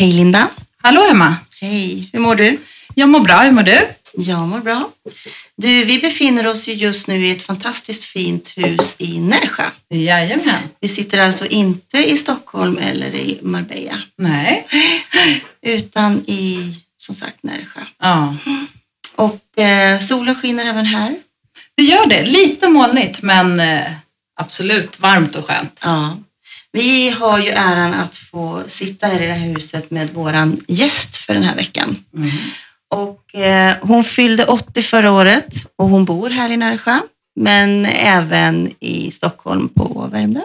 Hej Linda. Hallå Emma. Hej. Hur mår du? Jag mår bra, hur mår du? Jag mår bra. Du, vi befinner oss ju just nu i ett fantastiskt fint hus i Närsjö. Jajamän. Vi sitter alltså inte i Stockholm eller i Marbella, Nej. utan i, som sagt, Närsjö. Ja, Och eh, solen skiner även här. det gör det. Lite molnigt men eh, absolut varmt och skönt. Ja. Vi har ju äran att få sitta här i det här huset med våran gäst för den här veckan. Mm. Och, eh, hon fyllde 80 förra året och hon bor här i Närsjö, men även i Stockholm på Värmdö.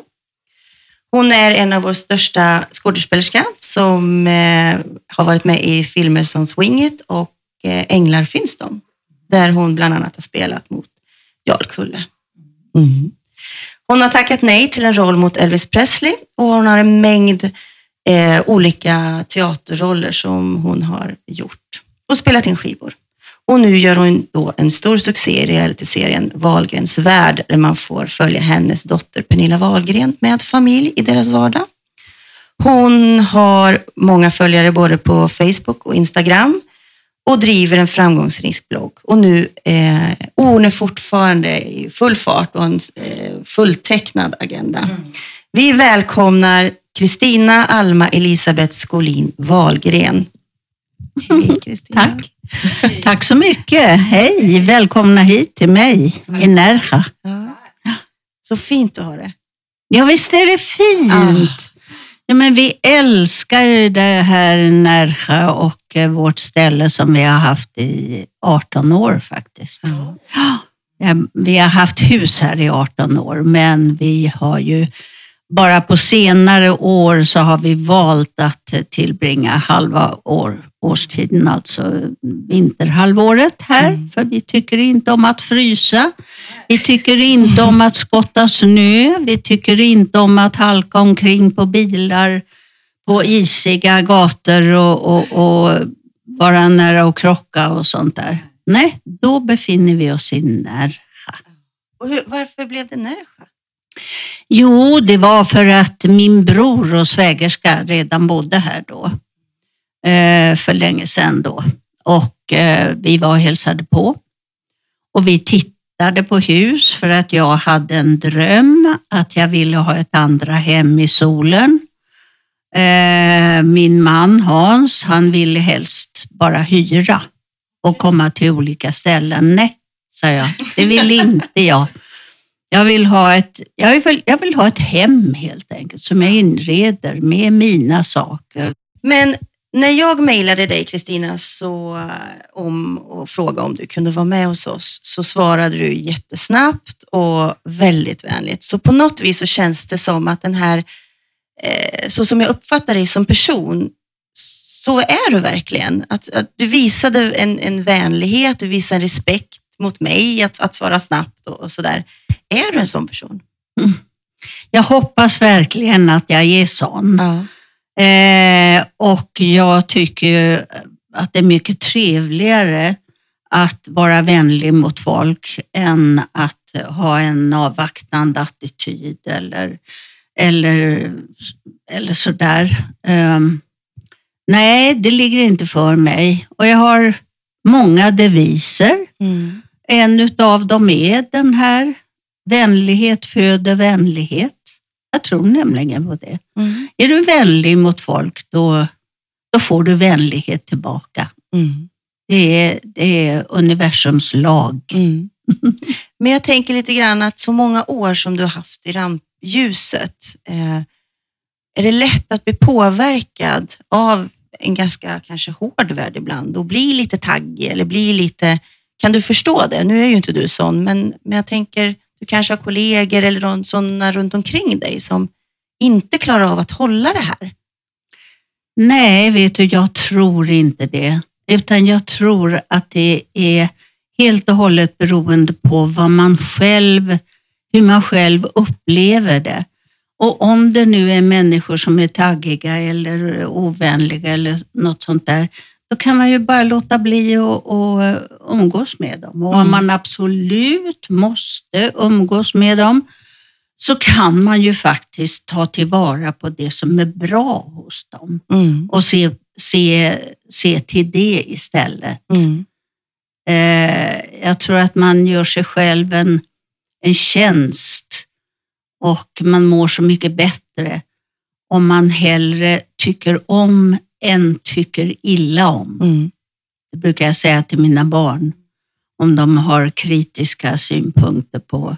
Hon är en av våra största skådespelerska som eh, har varit med i filmer som Swing It och eh, Änglar finns de, där hon bland annat har spelat mot Jarl Kulle. Mm. Hon har tackat nej till en roll mot Elvis Presley och hon har en mängd eh, olika teaterroller som hon har gjort och spelat in skivor. Och nu gör hon då en stor succé i realityserien Wahlgrens värld där man får följa hennes dotter Pernilla Wahlgren med familj i deras vardag. Hon har många följare både på Facebook och Instagram och driver en framgångsrik blogg. Och nu eh, och hon är fortfarande i full fart och en eh, fulltecknad agenda. Vi välkomnar Kristina Alma Elisabeth Skolin Wahlgren. Hej Kristina. Tack. Tack så mycket. Hej, välkomna hit till mig i Närja. Ja. Så fint att ha det. Ja, visst är det fint. Ja, men vi älskar ju det här i Närja och eh, vårt ställe som vi har haft i 18 år faktiskt. Ja, vi har haft hus här i 18 år, men vi har ju bara på senare år så har vi valt att tillbringa halva år, årstiden, alltså vinterhalvåret här, Mm. för vi tycker inte om att frysa. Vi tycker inte om att skotta snö. Vi tycker inte om att halka omkring på bilar på isiga gator och, och, och vara nära att krocka och sånt där. Nej, då befinner vi oss i Närja. Och hur, varför blev det Närsjö? Jo, det var för att min bror och svägerska redan bodde här då. Eh, för länge sedan då. Och eh, vi var och hälsade på. Och vi tittade på hus för att jag hade en dröm att jag ville ha ett andra hem i solen. Eh, min man Hans, han ville helst bara hyra och komma till olika ställen. Nej, sa jag, det vill inte jag. Jag vill, ha ett, jag, vill, jag vill ha ett hem helt enkelt som jag inreder med mina saker. Men när jag mejlade dig Kristina om och frågade om du kunde vara med hos oss så svarade du jättesnabbt och väldigt vänligt. Så på något vis så känns det som att den här, eh, så som jag uppfattar dig som person, så är du verkligen. Att, att du visade en, en vänlighet, du visade en respekt mot mig, att, att svara snabbt och, och sådär. Är du en sån person? Jag hoppas verkligen att jag är sån. Ja. Eh, och jag tycker att det är mycket trevligare att vara vänlig mot folk än att ha en avvaktande attityd eller, eller, eller sådär. Um, nej, det ligger inte för mig. Och jag har många deviser. Mm. En utav dem är den här, vänlighet föder vänlighet. Jag tror nämligen på det. Mm. Är du vänlig mot folk, då, då får du vänlighet tillbaka. Mm. Det är, det är universums lag. Mm. Men jag tänker lite grann att så många år som du har haft i rampljuset, eh, är det lätt att bli påverkad av en ganska kanske hård värld ibland och bli lite taggig eller bli lite, kan du förstå det? Nu är ju inte du sån, men, men jag tänker, du kanske har kollegor eller någon- sådana runt omkring dig som inte klarar av att hålla det här. Nej, vet du, jag tror inte det. Utan jag tror att det är helt och hållet beroende på vad man själv, hur man själv upplever det. Och om det nu är människor som är taggiga eller ovänliga eller något sånt där, då kan man ju bara låta bli att umgås med dem. Och om Mm. man absolut måste umgås med dem, så kan man ju faktiskt ta tillvara på det som är bra hos dem Mm. och se se, se till det istället. Mm. Eh, jag tror att man gör sig själv en, en tjänst och man mår så mycket bättre om man hellre tycker om än tycker illa om. Mm. Det brukar jag säga till mina barn om de har kritiska synpunkter på,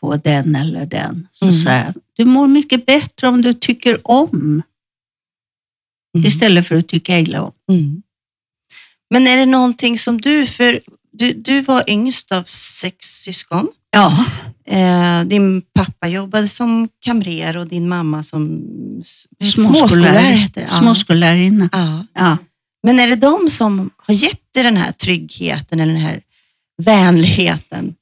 på den eller den. Så Mm. säger du mår mycket bättre om du tycker om Mm. istället för att tycka illa om. Mm. Men är det någonting som du, för du, du var yngst av sex syskon. Ja, Eh, din pappa jobbade som kamrer och din mamma som Småskollärare. småskollärarinna. Ja. Ja. Men är det de som har gett dig den här tryggheten eller den här vänligheten?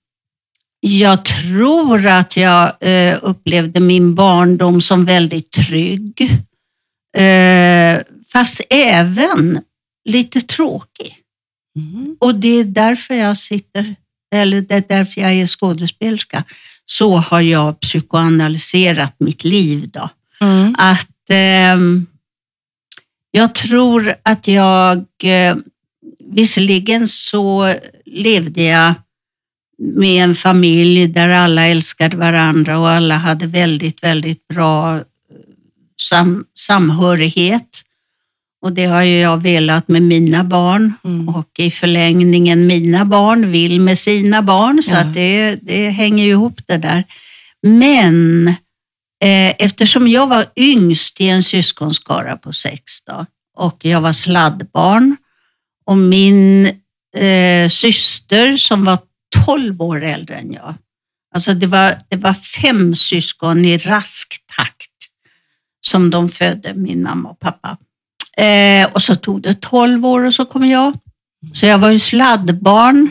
Jag tror att jag eh, upplevde min barndom som väldigt trygg. Eh, fast även lite tråkig. Mm. Och det är därför jag sitter, eller det är därför jag är skådespelerska. Så har jag psykoanalyserat mitt liv. Då. Mm. Att ehm, jag tror att jag, eh, visserligen så levde jag med en familj där alla älskade varandra och alla hade väldigt, väldigt bra eh, sam, samhörighet. Och det har ju jag velat med mina barn Mm. och i förlängningen mina barn vill med sina barn så Ja. att det, det hänger ju ihop det där. Men eh, eftersom jag var yngst i en syskonskara på sex då, och jag var sladdbarn och min eh, syster som var 12 år äldre än jag, alltså det var, det var fem syskon i rask takt som de födde, min mamma och pappa. Eh, och så tog det 12 år och så kom jag. Så jag var ju sladdbarn,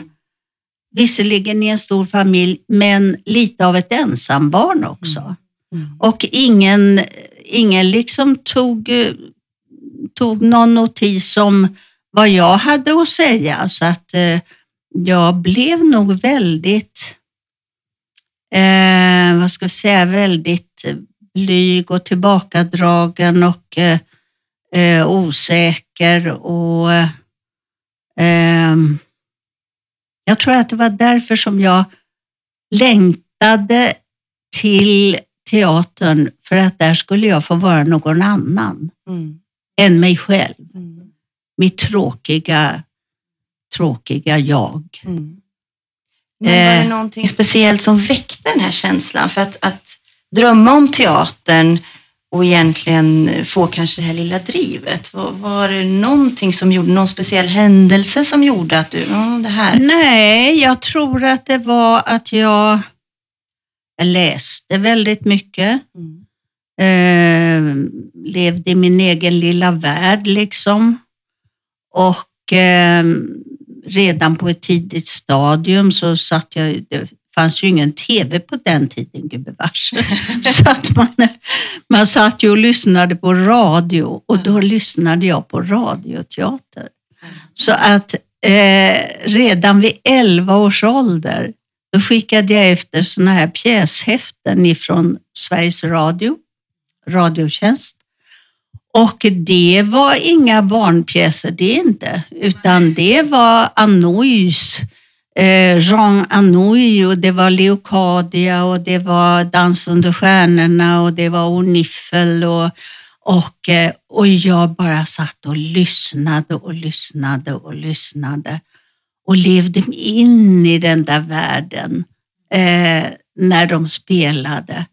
visserligen i en stor familj, men lite av ett ensambarn också. Mm. Och ingen, ingen liksom tog, tog någon notis om vad jag hade att säga. Så att eh, jag blev nog väldigt, eh, vad ska vi säga, väldigt blyg och tillbakadragen och eh, eh, osäker. Och eh, Jag tror att det var därför som jag längtade till teatern för att där skulle jag få vara någon annan Mm. än mig själv. Mm. Mitt tråkiga, tråkiga jag. Mm. Men var det Eh. någonting speciellt som väckte den här känslan? För att, att drömma om teatern och egentligen få kanske det här lilla drivet. Var, var det någonting som gjorde, någon speciell händelse som gjorde att du, ja det här. Nej, jag tror att det var att jag, jag läste väldigt mycket. Mm. Eh, levde i min egen lilla värld liksom. Och eh, redan på ett tidigt stadium så satt jag, fanns ju ingen tv på den tiden gubevars. så att man, man satt ju och lyssnade på radio och då lyssnade jag på radioteater. Så att eh, redan vid 11 års ålder då skickade jag efter såna här pjäshäften ifrån Sveriges Radio, Radiotjänst. Och det var inga barnpjäser det inte, utan det var eh, Eh, Jean Anouilh och det var Leocadia och det var Dans under stjärnorna och det var Orniffel och, och, eh, och jag bara satt och lyssnade och lyssnade och lyssnade och levde mig in i den där världen eh, när de spelade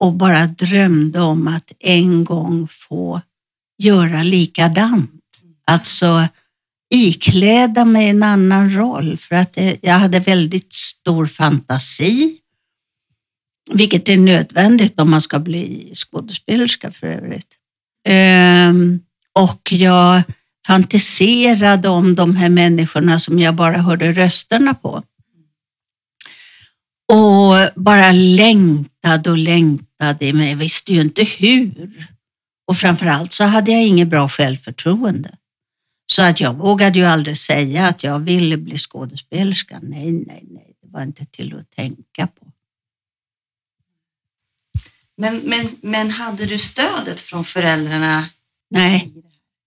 och bara drömde om att en gång få göra likadant. Alltså ikläda mig en annan roll för att jag hade väldigt stor fantasi. Vilket är nödvändigt om man ska bli skådespelerska för övrigt. Ehm, och jag fantiserade om de här människorna som jag bara hörde rösterna på. Och bara längtade och längtade, men jag visste ju inte hur. Och framförallt så hade jag inget bra självförtroende. Så att jag vågade ju aldrig säga att jag ville bli skådespelerska. Nej, nej, nej, det var inte till att tänka på. Men, men, men hade du stödet från föräldrarna? Nej,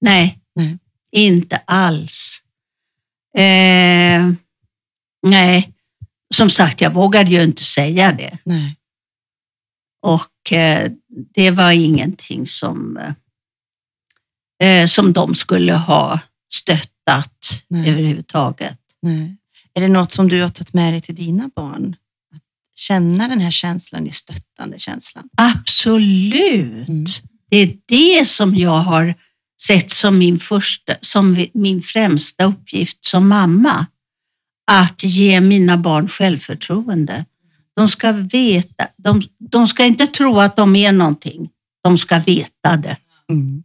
nej, Nej. Inte alls. Eh, nej, som sagt, jag vågade ju inte säga det. Nej. Och eh, det var ingenting som, eh, eh, som de skulle ha stöttat Nej. överhuvudtaget. Nej. Är det något som du har tagit med dig till dina barn? Att känna den här känslan, den stöttande känslan? Absolut. Mm. Det är det som jag har sett som min, första, som min främsta uppgift som mamma. Att ge mina barn självförtroende. De ska veta, de, de ska inte tro att de är någonting. De ska veta det. Mm.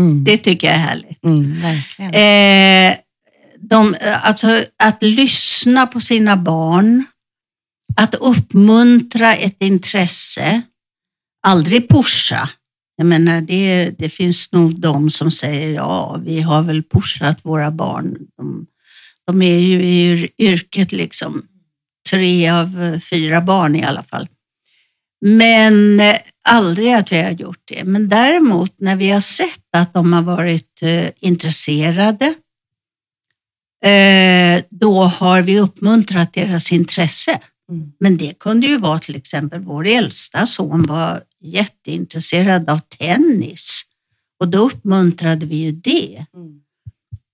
Mm. Det tycker jag är härligt. Mm. Eh, de, alltså, att lyssna på sina barn, att uppmuntra ett intresse, aldrig pusha. Jag menar, det, det finns nog de som säger ja, vi har väl pushat våra barn. De, de är ju i yr- yrket liksom tre av fyra barn i alla fall. Men eh, aldrig att vi har gjort det. Men däremot när vi har sett att de har varit eh, intresserade, eh, då har vi uppmuntrat deras intresse. Mm. Men det kunde ju vara till exempel vår äldsta son var jätteintresserad av tennis och då uppmuntrade vi ju det. Mm.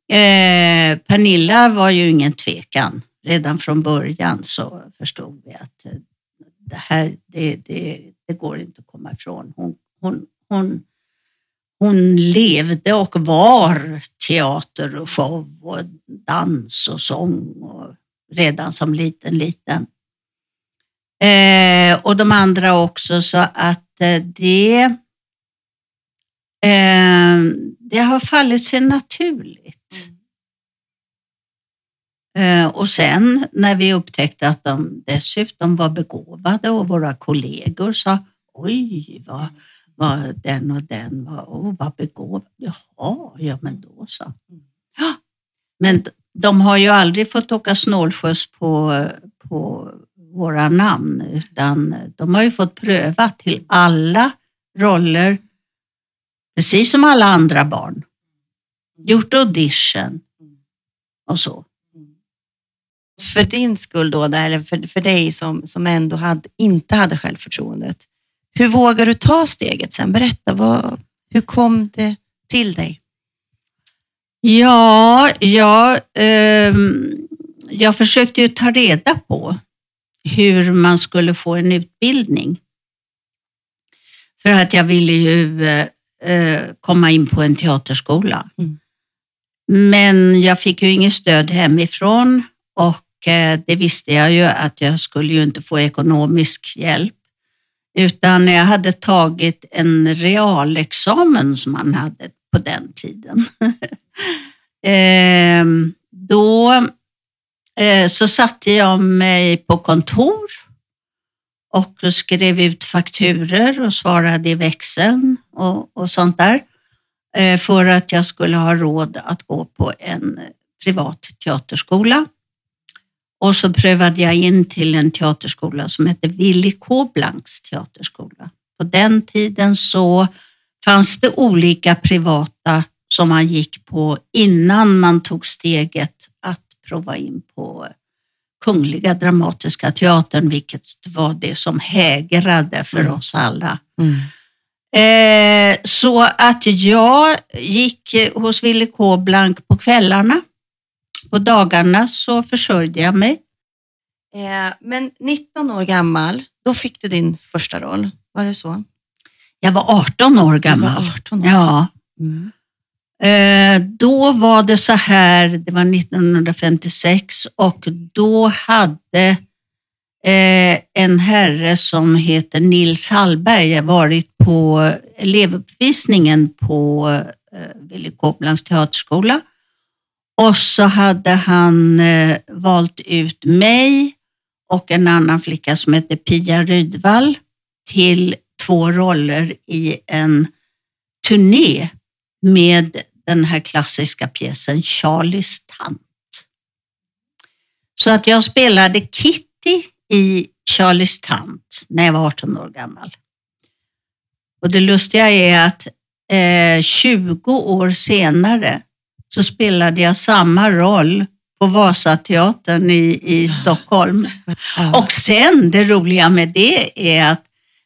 Eh, Pernilla var ju ingen tvekan. Redan från början så förstod vi att eh, det här, det, det, det går inte att komma ifrån. Hon, hon, hon, hon levde och var teater och show och dans och sång och redan som liten, liten. Eh, och de andra också så att eh, det, eh, det har fallit sig naturligt. Eh, och sen när vi upptäckte att de dessutom var begåvade och våra kollegor sa oj vad, vad den och den var, oh, vad begåvad. Jaha, ja men då så. Ja. Men de har ju aldrig fått åka snålskjuts på, på våra namn utan de har ju fått pröva till alla roller precis som alla andra barn. Gjort audition och så. För din skull då, eller för, för dig som, som ändå hade, inte hade självförtroendet. Hur vågar du ta steget sen? Berätta, vad, hur kom det till dig? Ja, ja ehm, jag försökte ju ta reda på hur man skulle få en utbildning. För att jag ville ju eh, eh, komma in på en teaterskola. Mm. Men jag fick ju inget stöd hemifrån och eh, Eh, det visste jag ju att jag skulle ju inte få ekonomisk hjälp. Utan jag hade tagit en realexamen som man hade på den tiden. Ehm, då eh, så satte jag mig på kontor och skrev ut fakturer och svarade i växeln och, och sånt där. Eh, för att jag skulle ha råd att gå på en privat teaterskola. Och så prövade jag in till en teaterskola som hette Willy K. Blanks teaterskola. På den tiden så fanns det olika privata som man gick på innan man tog steget att prova in på Kungliga Dramatiska Teatern, vilket var det som hägrade för Mm. oss alla. Eh, så att jag gick hos Willy K. Blank på kvällarna. På dagarna så försörjde jag mig. Eh, men 19 år gammal, då fick du din första roll. Var det så? Jag var 18 år Du gammal. var 18 år. Ja. Mm. Eh, då var det så här, det var 1956 och då hade eh, en herre som heter Nils Hallberg varit på elevuppvisningen på eh, Willy Koblands teaterskola. Och så hade han eh, valt ut mig och en annan flicka som heter Pia Rydvall till två roller i en turné med den här klassiska pjäsen Charlies tant. Så att jag spelade Kitty i Charlies tant när jag var 18 år gammal. Och det lustiga är att eh, 20 år senare så spelade jag samma roll på Vasateatern i, i Stockholm. Ja. Och sen, det roliga med det är att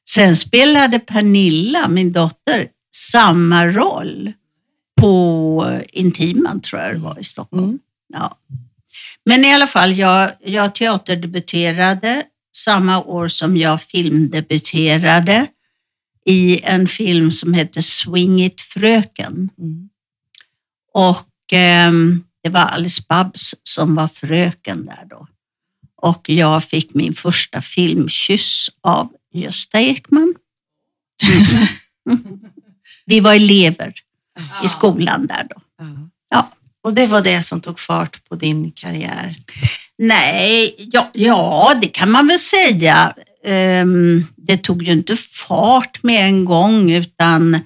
sen spelade Pernilla, min dotter, samma roll på Intiman, tror jag det var, i Stockholm. Mm. Ja. Men i alla fall, jag, jag teaterdebuterade samma år som jag filmdebuterade i en film som hette Swing it fröken. Mm. Och det var Alice Babs som var fröken där då. Och jag fick min första filmkyss av Gösta Ekman. Vi var elever i skolan där då. Ja. Ja. Och det var det som tog fart på din karriär? Nej, ja, ja det kan man väl säga. Ehm, det tog ju inte fart med en gång utan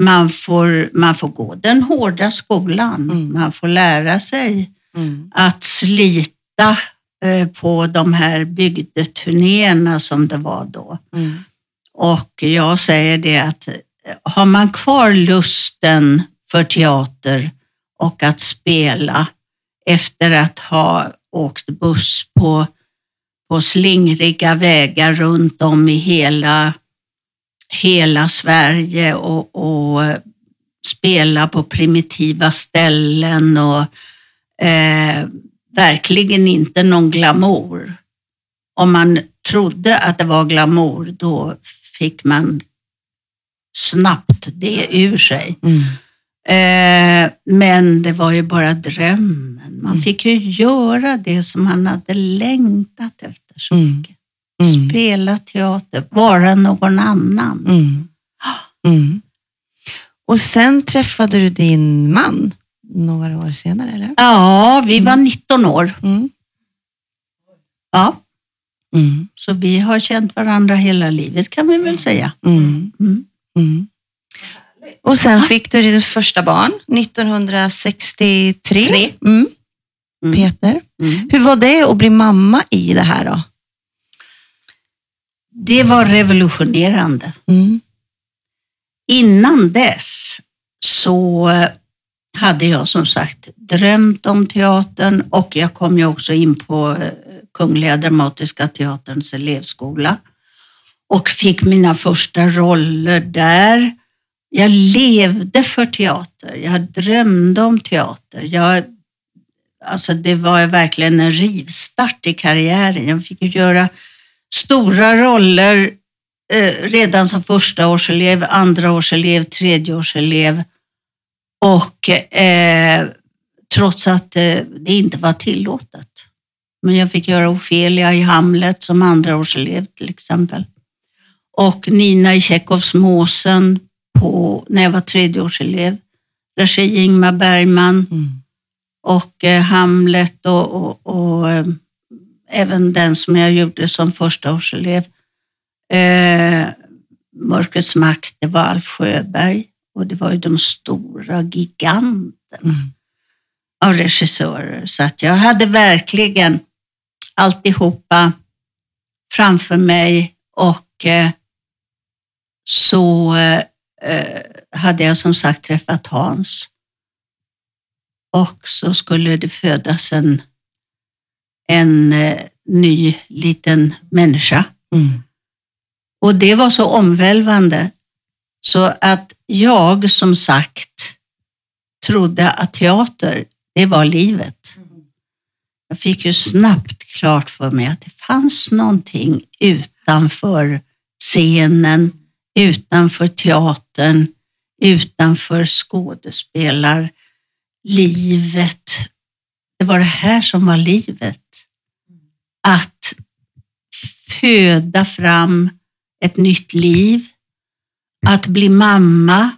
man får, man får gå den hårda skolan. Mm. Man får lära sig Mm. att slita eh, på de här bygdeturnéerna som det var då. Mm. Och jag säger det att eh, har man kvar lusten för teater och att spela efter att ha åkt buss på, på slingriga vägar runt om i hela, hela Sverige och, och spela på primitiva ställen och eh, verkligen inte någon glamour. Om man trodde att det var glamour, då fick man snabbt det ur sig. Mm. Eh, men det var ju bara drömmen. Man Mm. fick ju göra det som man hade längtat efter så Mm. mycket. Mm. Spela teater, vara någon annan. Mm. Mm. Och sen träffade du din man några år senare, eller? Ja, vi var Mm. 19 år. Mm. Ja, Mm. så vi har känt varandra hela livet kan vi väl säga. Mm. Mm. Mm. Och sen fick du ditt första barn 1963. Tre. Mm. Mm. Peter. Mm. Hur var det att bli mamma i det här då? Det var revolutionerande. Mm. Innan dess så eh, hade jag som sagt drömt om teatern och jag kom ju också in på eh, Kungliga Dramatiska Teaterns elevskola och fick mina första roller där. Jag levde för teater, jag drömde om teater. Jag, alltså det var verkligen en rivstart i karriären. Jag fick göra stora roller eh, redan som första årselev, andra årselev, tredje årselev och eh, trots att eh, det inte var tillåtet. Men jag fick göra Ofelia i Hamlet som andra årselev till exempel. Och Nina i Tjechovs Måsen på, när jag var tredje årselev. Regi Ingmar Bergman Mm. och eh, Hamlet och, och, och eh, även den som jag gjorde som första årselev. Eh, Mörkrets makt, det var Alf Sjöberg och det var ju de stora giganterna Mm. av regissörer. Så att jag hade verkligen alltihopa framför mig och eh, så eh, hade jag som sagt träffat Hans. Och så skulle det födas en, en eh, ny liten människa. Mm. Och det var så omvälvande så att jag som sagt trodde att teater, det var livet. Jag fick ju snabbt klart för mig att det fanns någonting utanför scenen, utanför teatern, utanför skådespelarlivet. Det var det här som var livet. Att föda fram ett nytt liv, att bli mamma,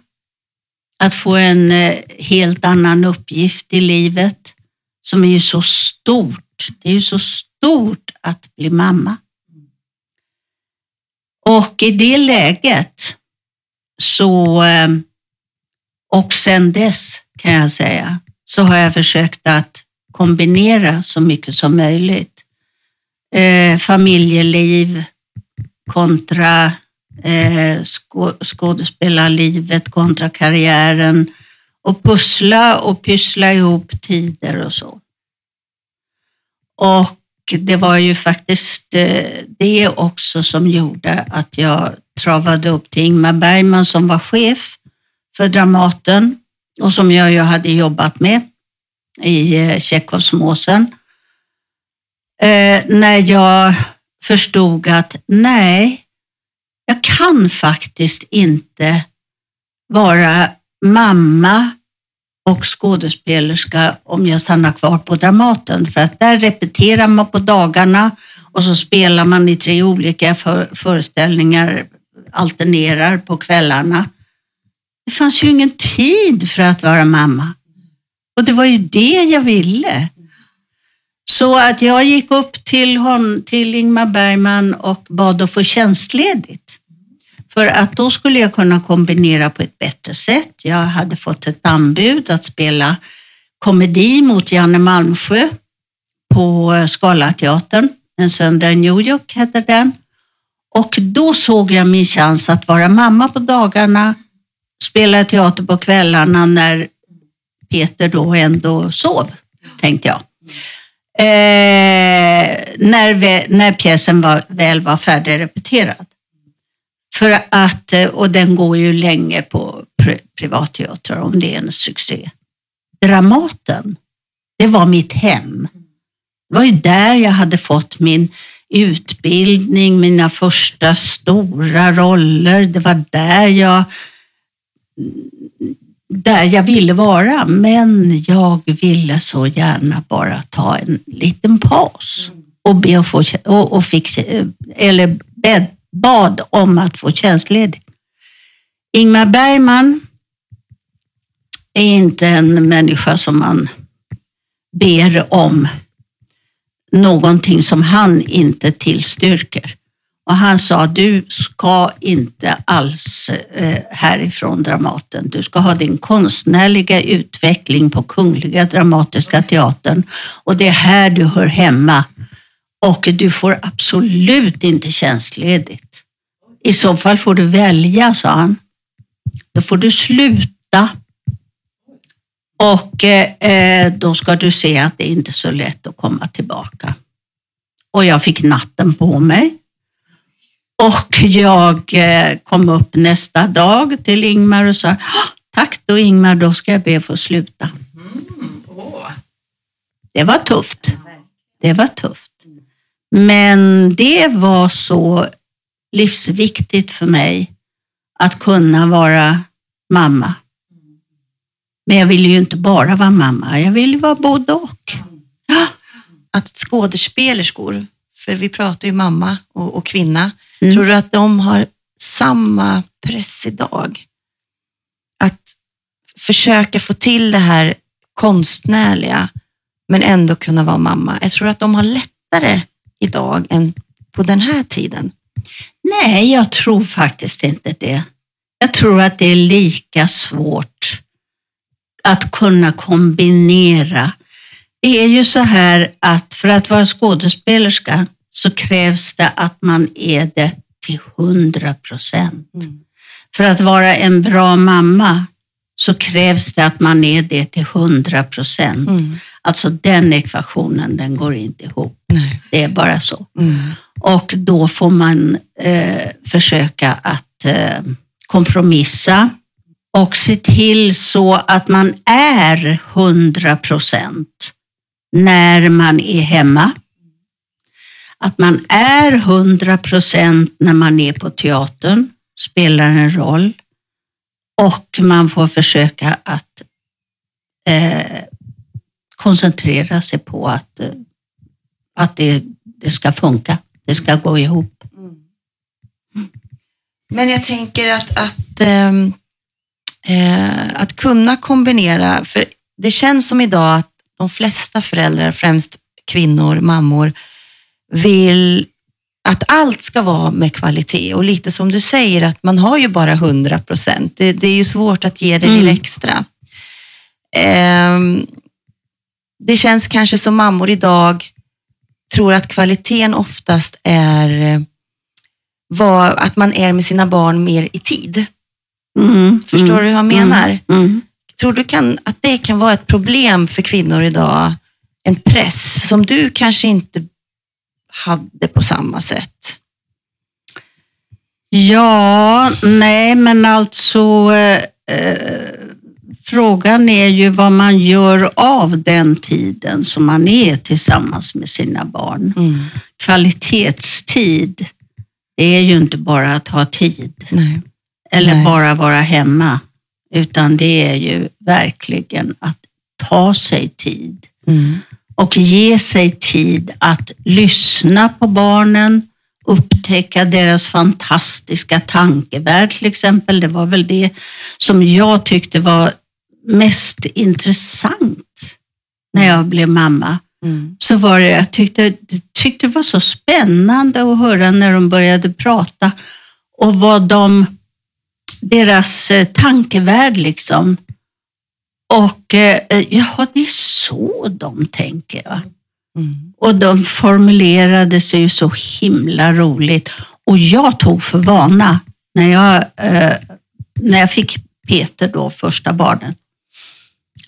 att få en eh, helt annan uppgift i livet som är ju så stort. Det är ju så stort att bli mamma. Och i det läget så, eh, och sen dess kan jag säga, så har jag försökt att kombinera så mycket som möjligt. Eh, familjeliv kontra eh, skå, skådespelarlivet kontra karriären och pussla och pyssla ihop tider och så. Och det var ju faktiskt eh, det också som gjorde att jag travade upp till Ingmar Bergman som var chef för Dramaten och som jag ju hade jobbat med i Tjeckosmåsen. Tjechovsmåsen. Eh, när jag förstod att nej, jag kan faktiskt inte vara mamma och skådespelerska om jag stannar kvar på Dramaten. För att där repeterar man på dagarna och så spelar man i tre olika för, föreställningar, alternerar på kvällarna. Det fanns ju ingen tid för att vara mamma. Och det var ju det jag ville. Så att jag gick upp till, hon, till Ingmar Bergman och bad att få tjänstledigt. För att då skulle jag kunna kombinera på ett bättre sätt. Jag hade fått ett anbud att spela komedi mot Janne Malmsjö på eh, Scalateatern. En söndag i New York hette den. Och då såg jag min chans att vara mamma på dagarna, spela teater på kvällarna när Peter då ändå sov, tänkte jag. Eh, när, vi, när pjäsen var, väl var färdigrepeterad. För att, eh, och den går ju länge på privatteatrar om det är en succé. Dramaten, det var mitt hem. Det var ju där jag hade fått min utbildning, mina första stora roller. Det var där jag, där jag ville vara, men jag ville så gärna bara ta en liten paus och, be att få, och, och fick, eller bed, bad om att få tjänstledigt. Ingmar Bergman är inte en människa som man ber om någonting som han inte tillstyrker. Och han sa, du ska inte alls eh, härifrån Dramaten. Du ska ha din konstnärliga utveckling på Kungliga Dramatiska Teatern och det är här du hör hemma. Och du får absolut inte tjänstledigt. I så fall får du välja, sa han. Då får du sluta. Och eh, eh då ska du se att det inte är så lätt att komma tillbaka. Och jag fick natten på mig. Och jag eh, kom upp nästa dag till Ingmar och sa, ah, tack då Ingmar, då ska jag be få sluta. Det var tufft. Det var tufft. Men det var så livsviktigt för mig att kunna vara mamma. Men jag ville ju inte bara vara mamma, jag ville vara både och. Att skådespelerskor, för vi pratar ju mamma och, och kvinna, mm. tror du att de har samma press idag? Att försöka få till det här konstnärliga, men ändå kunna vara mamma. Jag tror att de har lättare idag än på den här tiden. Nej, jag tror faktiskt inte det. Jag tror att det är lika svårt att kunna kombinera. Det är ju så här att för att vara skådespelerska så krävs det att man är det till hundra procent. Mm. För att vara en bra mamma så krävs det att man är det till hundra procent. Mm. Alltså den ekvationen, den går inte ihop. Nej. Det är bara så. Mm. Och då får man eh, försöka att eh, kompromissa och se till så att man är 100 procent när man är hemma. Att man är 100 procent när man är på teatern, spelar en roll och man får försöka att eh, koncentrera sig på att, eh, att det, det ska funka. Det ska gå ihop. Mm. Men jag tänker att, att, ehm, eh, att kunna kombinera, för det känns som idag att de flesta föräldrar, främst kvinnor, mammor, vill att allt ska vara med kvalitet och lite som du säger att man har ju bara 100 procent. Det, det, är ju svårt att ge det mm. lite extra. Ähm, det känns kanske som mammor idag tror att kvaliteten oftast är vad, att man är med sina barn mer i tid. Mm, Förstår mm, du hur jag menar? Mm. Tror du kan, att det kan vara ett problem för kvinnor idag? En press som du kanske inte hade på samma sätt? Ja, nej men alltså eh, eh, frågan är ju vad man gör av den tiden som man är tillsammans med sina barn. Mm. Kvalitetstid, det är ju inte bara att ha tid Nej. eller Nej. bara vara hemma, utan det är ju verkligen att ta sig tid Mm. Och ge sig tid att lyssna på barnen, upptäcka deras fantastiska tankevärld till exempel. Det var väl det som jag tyckte var mest intressant när jag blev mamma. Mm. Så var det, jag tyckte, tyckte det var så spännande att höra när de började prata och vad de, deras eh, tankevärld liksom. Och eh, ja, det är så de tänker. Ja. Mm. Och de formulerade sig ju så himla roligt. Och jag tog för vana, när jag, eh, när jag fick Peter då, första barnet,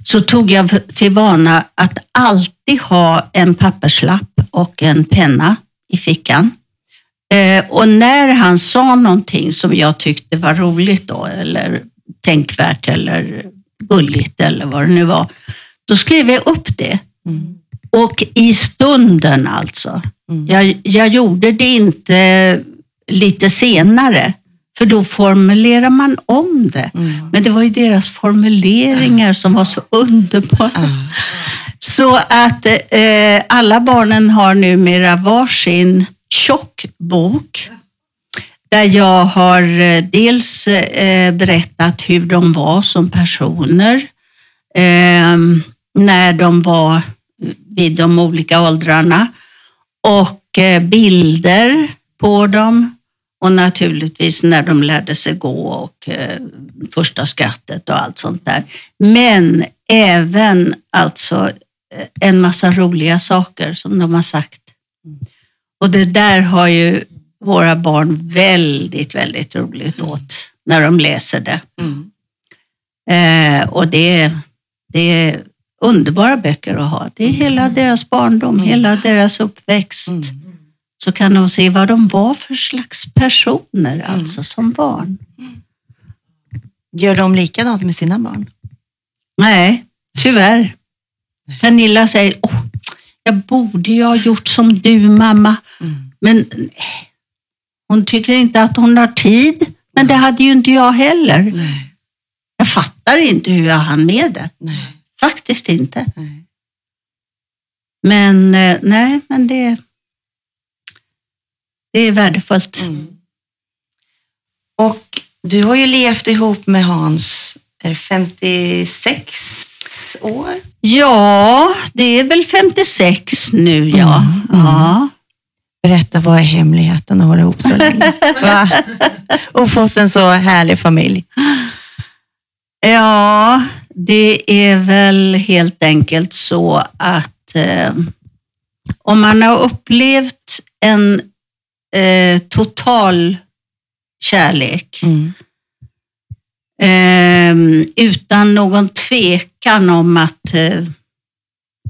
så tog jag till vana att alltid ha en papperslapp och en penna i fickan. Eh, och när han sa någonting som jag tyckte var roligt då, eller tänkvärt eller gulligt eller vad det nu var, då skrev jag upp det. Mm. Och i stunden alltså. Mm. Jag, jag gjorde det inte lite senare, för då formulerar man om det. Mm. Men det var ju deras formuleringar som var så underbara. Ah. Så att eh, alla barnen har numera varsin tjock bok där jag har eh, dels eh, berättat hur de var som personer eh, när de var vid de olika åldrarna och eh, bilder på dem och naturligtvis när de lärde sig gå och första skrattet och allt sånt där. Men även alltså en massa roliga saker som de har sagt. Och det där har ju våra barn väldigt, väldigt roligt åt när de läser det. Mm. Eh, och det, det är underbara böcker att ha. Det är hela deras barndom, hela deras uppväxt. Mm. Så kan de se vad de var för slags personer, alltså som barn. Gör de likadant med sina barn? Nej, tyvärr. Pernilla säger, Åh, jag borde ju ha gjort som du mamma. Mm. Men nej, hon tycker inte att hon har tid. Men det hade ju inte jag heller. Nej. Jag fattar inte hur jag hann med det. Nej. Faktiskt inte. Nej. Men eh, nej, men det, det är värdefullt. Mm. Och du har ju levt ihop med Hans är det 56 år. Ja, det är väl 56 nu ja. Mm, mm. ja. Berätta, vad är hemligheten att hålla ihop så länge? Va? Och fått en så härlig familj. Ja, det är väl helt enkelt så att eh, om man har upplevt en eh, total kärlek Mm. eh, utan någon tvekan om att, eh,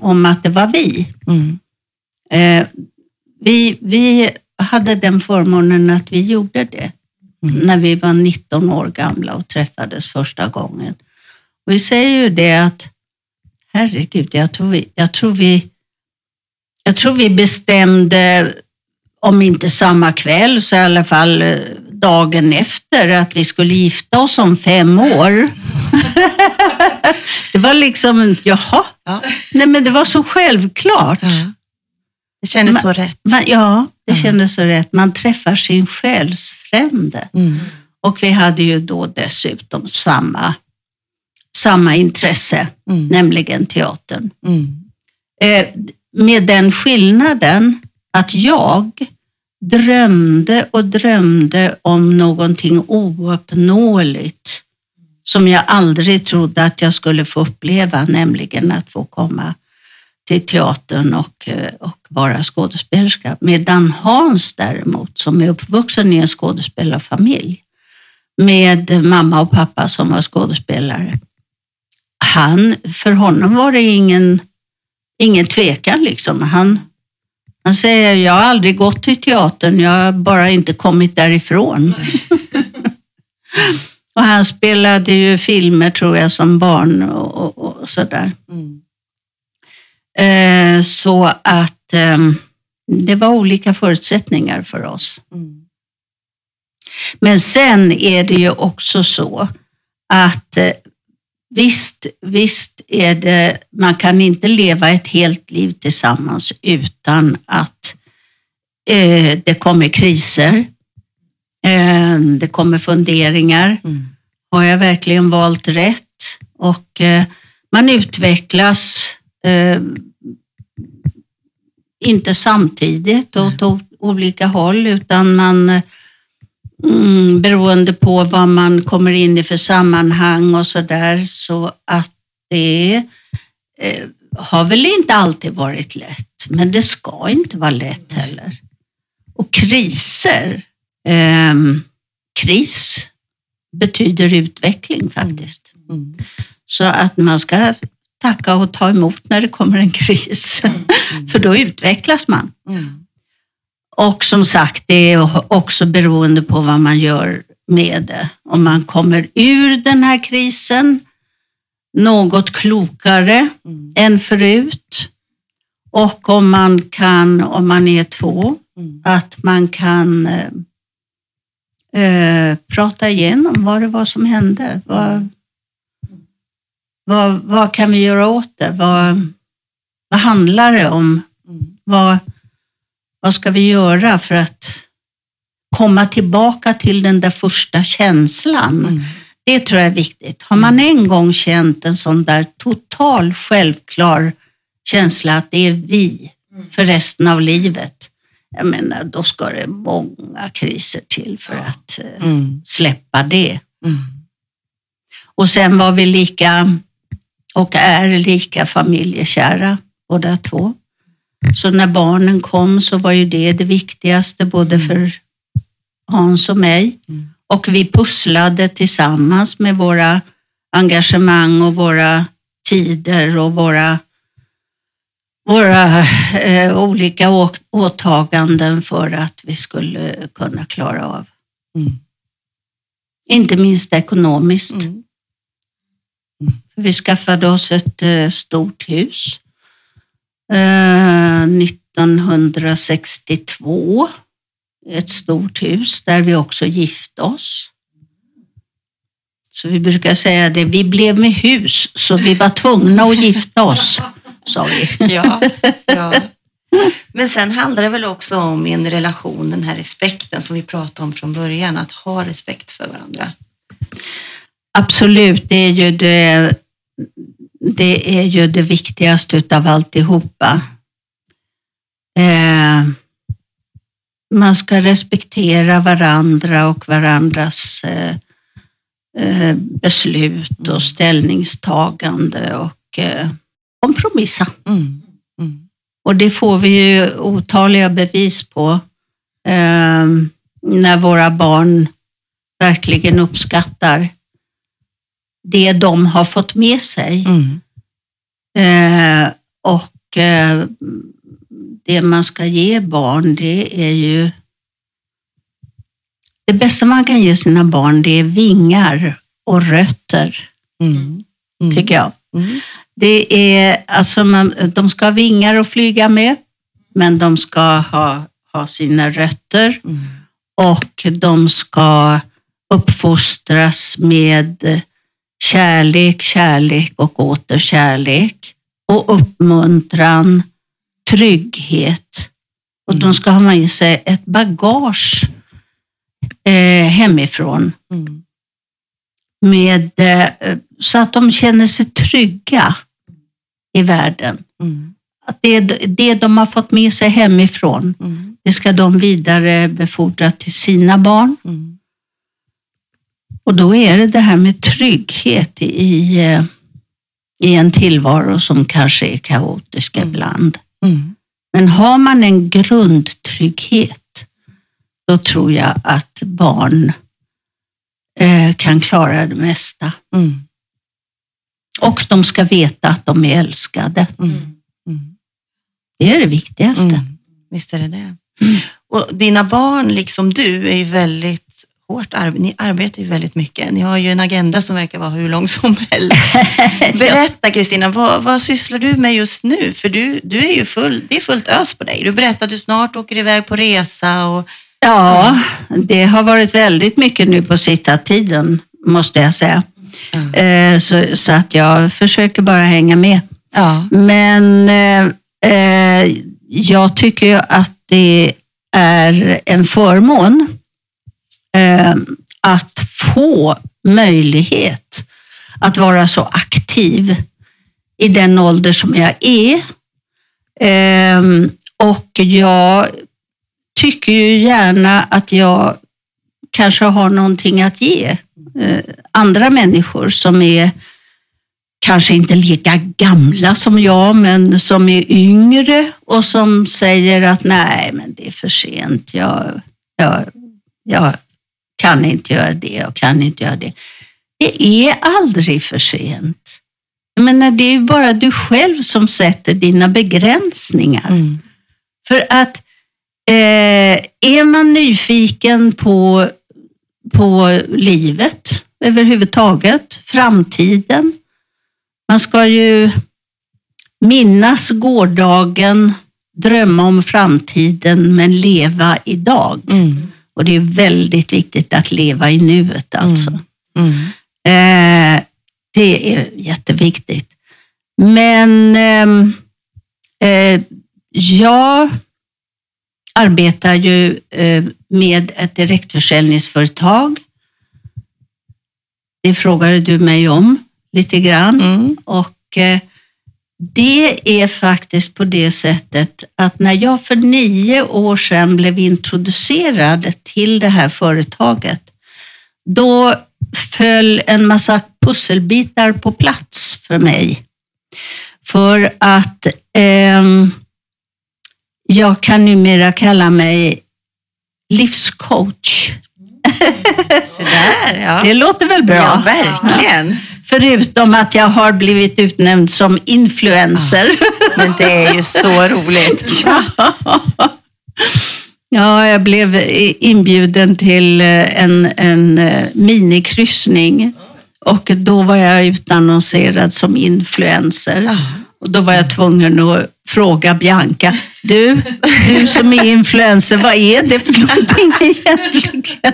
om att det var vi. Mm. Vi. Vi hade den förmånen att vi gjorde det Mm. när vi var 19 år gamla och träffades första gången. Och vi säger ju det att, herregud, jag tror vi, jag tror vi, jag tror vi bestämde, om inte samma kväll så i alla fall eh, dagen efter, att vi skulle gifta oss om fem år. det var liksom, jaha, Ja. nej men det var så självklart. Ja. Det kändes Men- så rätt. Man, ja, det Ja. kändes så rätt. Man träffar sin själsfrände. Mm. Och vi hade ju då dessutom samma, samma intresse, Mm. nämligen teatern. Mm. Eh, med den skillnaden att jag drömde och drömde om någonting ouppnåeligt som jag aldrig trodde att jag skulle få uppleva, nämligen att få komma till teatern och, eh, och vara skådespelerska. Medan Hans däremot, som är uppvuxen i en skådespelarfamilj med mamma och pappa som var skådespelare. Han, för honom var det ingen, ingen tvekan. Liksom. Han, han säger, jag har aldrig gått till teatern, jag har bara inte kommit därifrån. och han spelade ju filmer tror jag som barn och, och, och sådär. Mm. Eh, så att eh, det var olika förutsättningar för oss. Mm. Men sen är det ju också så att eh, visst, visst är det, man kan inte leva ett helt liv tillsammans utan att eh, det kommer kriser, det kommer funderingar. Mm. Har jag verkligen valt rätt? Och man utvecklas inte samtidigt och åt olika håll utan man mm, beroende på vad man kommer in i för sammanhang och så där så att det eh, har väl inte alltid varit lätt men det ska inte vara lätt heller. Och kriser, ehm, kris betyder utveckling faktiskt. Mm. Så att man ska tacka och ta emot när det kommer en kris. För då utvecklas man. Mm. Och som sagt, det är också beroende på vad man gör med det. Om man kommer ur den här krisen något klokare Mm. än förut. Och om man kan, om man är två, Mm. att man kan eh, eh, prata igenom vad det var som hände. Vad, vad, vad kan vi göra åt det? Vad, vad handlar det om? Mm. Vad, vad ska vi göra för att komma tillbaka till den där första känslan? Mm. Det tror jag är viktigt. Har man en gång känt en sån där total självklar känsla att det är vi för resten av livet, jag menar, då ska det många kriser till för att eh, Mm. släppa det. Mm. Och sen var vi lika och är lika familjekära båda två. Så när barnen kom så var ju det det viktigaste både för Hans och mig. Mm. Och vi pusslade tillsammans med våra engagemang och våra tider och våra, våra eh, olika å- åtaganden för att vi skulle kunna klara av. Mm. Inte minst ekonomiskt. Mm. Vi skaffade oss ett eh, stort hus eh, 1962. Ett stort hus där vi också gifte oss. Så vi brukar säga det, vi blev med hus så vi var tvungna att gifta oss, sa vi. Ja, ja. Men sen handlar det väl också om i en relation, den här respekten som vi pratade om från början, att ha respekt för varandra. Absolut, det är ju det, det, är ju det viktigaste utav alltihopa. Eh, man ska respektera varandra och varandras eh, eh, beslut och ställningstagande och eh, kompromissa. Mm. Mm. Och det får vi ju otaliga bevis på eh, när våra barn verkligen uppskattar det de har fått med sig. Mm. Eh, och eh, det man ska ge barn, det är ju... Det bästa man kan ge sina barn, det är vingar och rötter, Mm. Mm. tycker jag. Mm. Det är, alltså man, de ska ha vingar att flyga med, men de ska ha, ha sina rötter Mm. och de ska uppfostras med kärlek, kärlek och åter kärlek och uppmuntran, trygghet. Och de ska ha med sig ett bagage eh, hemifrån Mm. med, eh, så att de känner sig trygga i världen. Mm. Att det, det de har fått med sig hemifrån, Mm. det ska de vidare befordra till sina barn. Och då är det det här med trygghet i, eh, i en tillvaro som kanske är kaotisk Mm. ibland. Mm. Men har man en grundtrygghet, då tror jag att barn eh, kan klara det mesta. Mm. Och de ska veta att de är älskade. Mm. Mm. Det är det viktigaste. Mm. Visst är det det. Och dina barn, liksom du, är ju väldigt hårt arbete. Ni arbetar ju väldigt mycket. Ni har ju en agenda som verkar vara hur lång som helst. Berätta Kristina, vad, vad sysslar du med just nu? För du, du är ju full, det är fullt ös på dig. Du berättade att du snart åker iväg på resa. Och, Ja, det har varit väldigt mycket nu på sista tiden, måste jag säga. ja. Eh, så, så att jag försöker bara hänga med. Ja. Men eh, eh, jag tycker ju att det är en förmån Eh, att få möjlighet att vara så aktiv i den ålder som jag är. Ehm, och jag tycker ju gärna att jag kanske har någonting att ge eh, andra människor som är kanske inte lika gamla som jag, men som är yngre och som säger att nej, men det är för sent. Jag, jag, jag kan inte göra det och kan inte göra det. Det är aldrig för sent. Jag menar, det är bara du själv som sätter dina begränsningar. Mm. För att eh, är man nyfiken på, på livet överhuvudtaget, framtiden. Man ska ju minnas gårdagen, drömma om framtiden men leva idag. Mm. Och det är väldigt viktigt att leva i nuet alltså. Mm. Eh, det är jätteviktigt. Men ehm, eh, jag arbetar ju eh, med ett direktförsäljningsföretag. Det frågade du mig om lite grann. Mm. Och eh, det är faktiskt på det sättet att när jag för nio år sedan blev introducerad till det här företaget, då föll en massa pusselbitar på plats för mig. För att ehm, jag kan numera kalla mig livscoach. Så där, ja. Det låter väl bra? Ja, verkligen. Förutom att jag har blivit utnämnd som influencer. Men det är ju så roligt. Ja, jag blev inbjuden till eh, en, en eh, minikryssning och då var jag utannonserad som influencer. Och då var jag tvungen att fråga Bianca, du, du som är influencer, vad är det för någonting egentligen?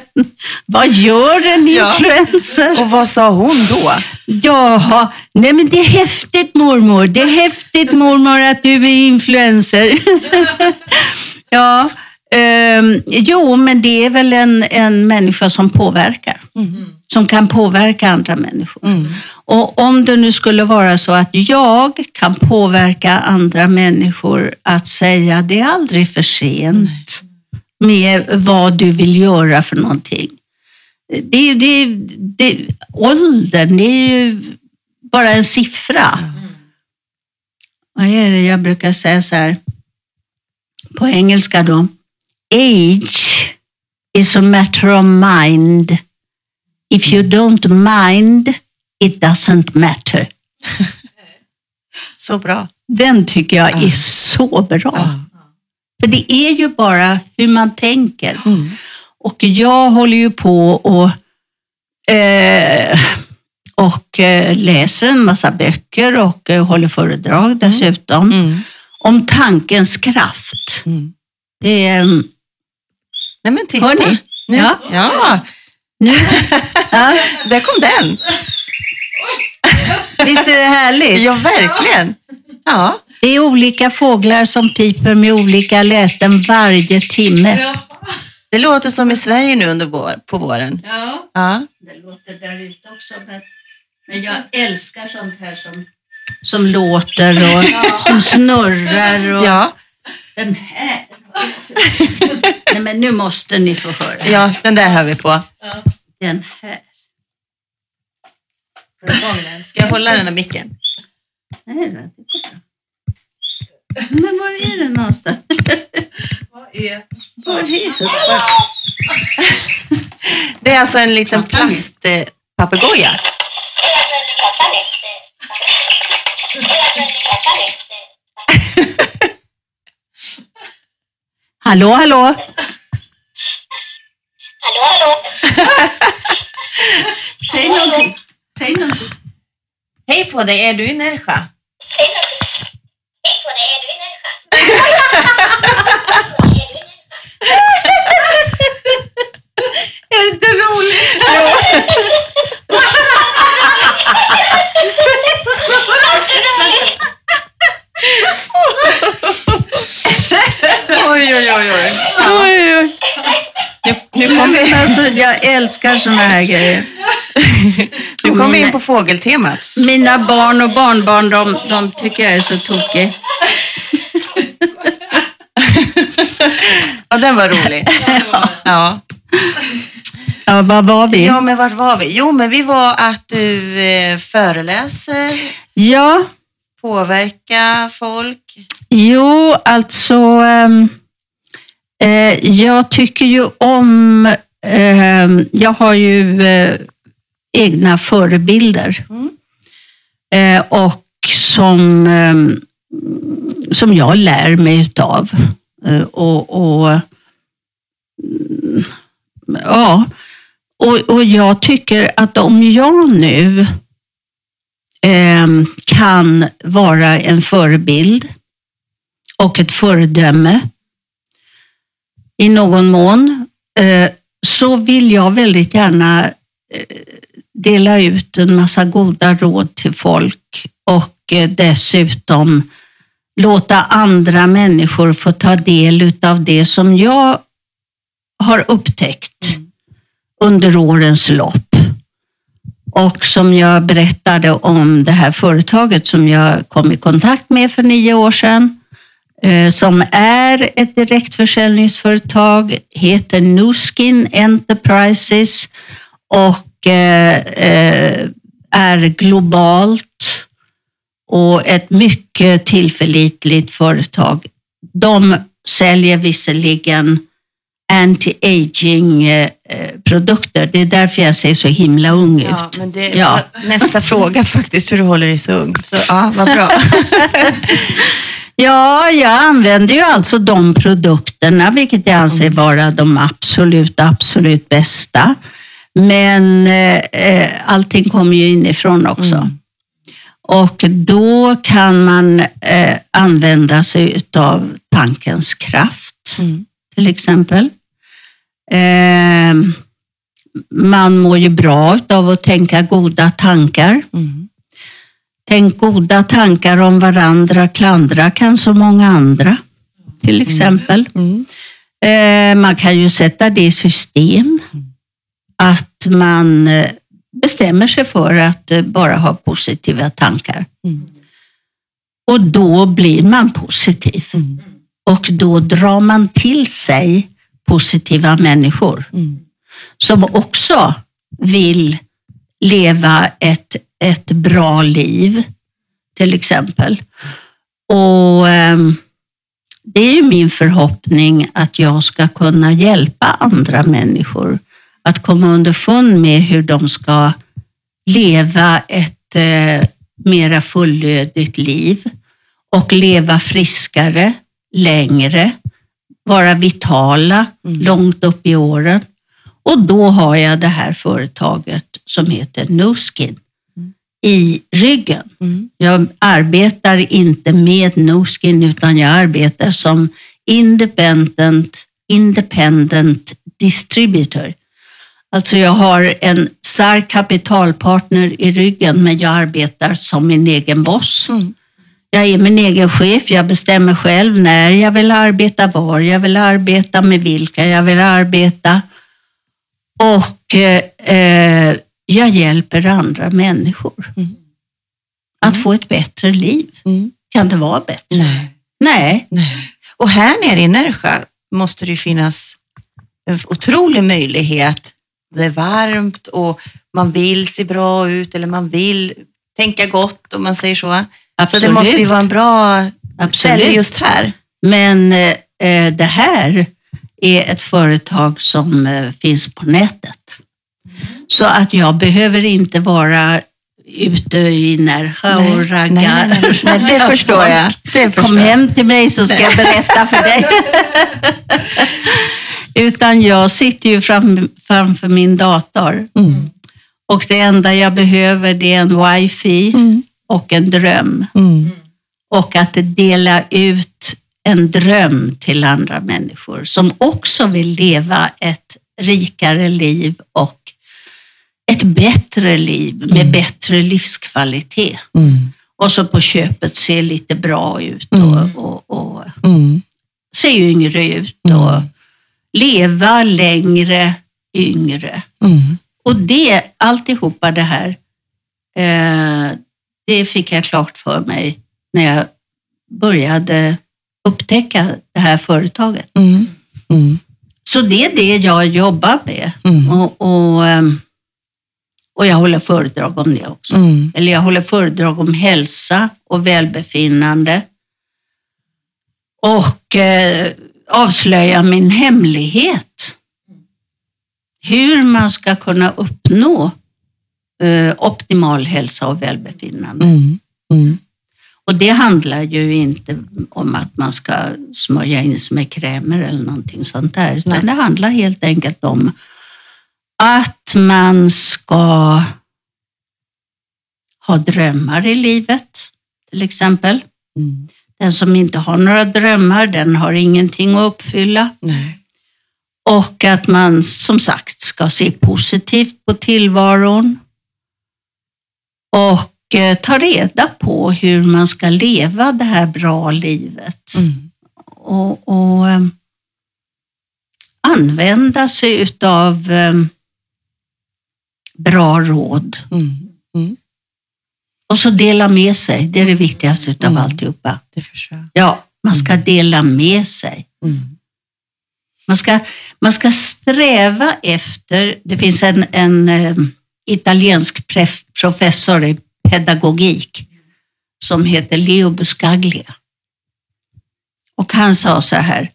Vad gör en Ja. influencer? Och vad sa hon då? Jaha, nej men det är häftigt mormor. Det är häftigt mormor att du är influencer. ja, ehm, jo men det är väl en, en människa som påverkar. Som kan påverka andra människor. Mm. Och om det nu skulle vara så att jag kan påverka andra människor att säga det är aldrig för sent med vad du vill göra för någonting. Det, det, det, åldern, det är ju bara en siffra. Vad är det jag brukar säga så här på engelska då? Age is a matter of mind. If you don't mind, it doesn't matter. Så bra. Den tycker jag är Ja. så bra. Ja. För det är ju bara hur man tänker. Mm. Och jag håller ju på och, eh, och eh, läser en massa böcker och eh, håller föredrag dessutom Mm. om tankens kraft. Mm. Det är, Nej men titta. Hör ni? Nu. Ja. ja, nu, ja, där kom den. Visst är det härligt? Ja, verkligen. Ja. Det är olika fåglar som piper med olika läten varje timme. Det låter som i Sverige nu under vår, på våren. Ja, Ja. det låter där ute också. Men, men jag älskar sånt här som, som låter och som snurrar. Och Ja. Den här. Nej, men nu måste ni få höra. ja, den där hör vi på. Den här. Ska jag hålla den här micken? Nej, bra. Men var är det någonstans? Vad är... Var är det? Det är alltså en liten plastpapegoja. Hallå, hallå? Hallå, hallå! Säg någonting. Säg någonting. Hej på dig, är du i Närsjö? Hej på dig, är du i Nässjö? Är det inte roligt? Oj, oj, oj. oj. Oj, oj. Nu, nu kom vi, Alltså, jag älskar såna här grejer. nu kom vi in på fågeltemat. Mina barn och barnbarn, de, de tycker jag är så tokig. Ja, den var rolig. Ja. Ja, vad var vi? ja, men vart var vi? Jo, men vi var att du eh, föreläser, Ja, påverka folk. jo, alltså. eh, jag tycker ju om... ehm, jag har ju eh, egna förebilder. Mm. Eh, och som, ehm, som jag lär mig utav. Eh, och, och, mm, ja, och, och jag tycker att om jag nu ehm, kan vara en förebild och ett föredöme i någon mån, eh, så vill jag väldigt gärna eh, dela ut en massa goda råd till folk och eh, dessutom låta andra människor få ta del av det som jag har upptäckt under årens lopp. Och som jag berättade om det här företaget som jag kom i kontakt med för nio år sedan. Eh, Som är ett direktförsäljningsföretag, heter Nuskin Enterprises och eh, eh, är globalt och ett mycket tillförlitligt företag. De säljer visserligen anti-aging eh, eh, produkter. Det är därför jag ser så himla ung Ja, ut. men det Ja. nästa fråga faktiskt, hur du håller dig så ung. Så ja, vad bra. Ja, jag använder ju alltså de produkterna, vilket jag anser vara de absolut, absolut bästa. Men eh, eh, allting kommer ju inifrån också. Mm. Och då kan man eh, använda sig av tankens kraft, Mm. till exempel. Eh, man mår ju bra av att tänka goda tankar. Mm. Tänk goda tankar om varandra, klandra kan så många andra, till exempel. Mm. Eh, man kan ju sätta det i system, att man eh, bestämmer sig för att eh, bara ha positiva tankar. Mm. Och då blir man positiv. Mm. Och då drar man till sig positiva människor Mm. som också vill leva ett, ett bra liv, till exempel. Och ehm, Det är min förhoppning att jag ska kunna hjälpa andra människor att komma underfund med hur de ska leva ett eh, mera fullödigt liv och leva friskare, längre, vara vitala Mm. långt upp i åren. Och då har jag det här företaget som heter Nuskin i ryggen. Mm. Jag arbetar inte med Nuskin utan jag arbetar som independent, independent distributor. Alltså jag har en stark kapitalpartner i ryggen men jag arbetar som min egen boss. Mm. Jag är min egen chef, jag bestämmer själv när jag vill arbeta, var jag vill arbeta, med vilka jag vill arbeta. Och eh, eh, jag hjälper andra människor Mm. att få ett bättre liv. Mm. Kan det vara bättre? Nej. Nej. Nej. Och här nere i Närsjö måste det ju finnas en otrolig möjlighet. Det är varmt och man vill se bra ut eller man vill tänka gott om man säger så. Så det måste ju vara en bra ställe Absolut. just här. Men eh, eh, det här är ett företag som eh, finns på nätet. Så att jag behöver inte vara ute i Närsjö och ragga. nej, nej, nej, nej, det förstår jag. Det förstår Kom hem till mig så ska jag berätta för dig. Utan jag sitter ju fram, framför min dator Mm. och det enda jag behöver det är en wifi Mm. och en dröm. Mm. Och att dela ut en dröm till andra människor som också vill leva ett rikare liv och ett bättre liv med Mm. bättre livskvalitet. Mm. Och så på köpet se lite bra ut Mm. och, och, och Mm. se yngre ut och Mm. leva längre yngre. Och det, alltihopa det här, eh, det fick jag klart för mig när jag började upptäcka det här företaget. Mm. Mm. Så det är det jag jobbar med Mm. och, och, ehm, och jag håller föredrag om det också. Mm. Eller jag håller föredrag om hälsa och välbefinnande. Och eh, avslöjar min hemlighet. Hur man ska kunna uppnå eh, optimal hälsa och välbefinnande. Mm. Mm. Och det handlar ju inte om att man ska smörja in sig med krämer eller någonting sånt där. Utan Nej. det handlar helt enkelt om att man ska ha drömmar i livet, till exempel. Mm. Den som inte har några drömmar, den har ingenting att uppfylla. Nej. Och att man som sagt ska se positivt på tillvaron och eh, ta reda på hur man ska leva det här bra livet. Mm. Och, och eh, använda sig utav eh, bra råd. Mm. Mm. Och så dela med sig, det är det viktigaste utav Mm. alltihopa. Ja, man ska dela med sig. Mm. Man ska, man ska sträva efter, det finns en, en eh, italiensk pref, professor i pedagogik som heter Leo Buscaglia. Och han sa så här,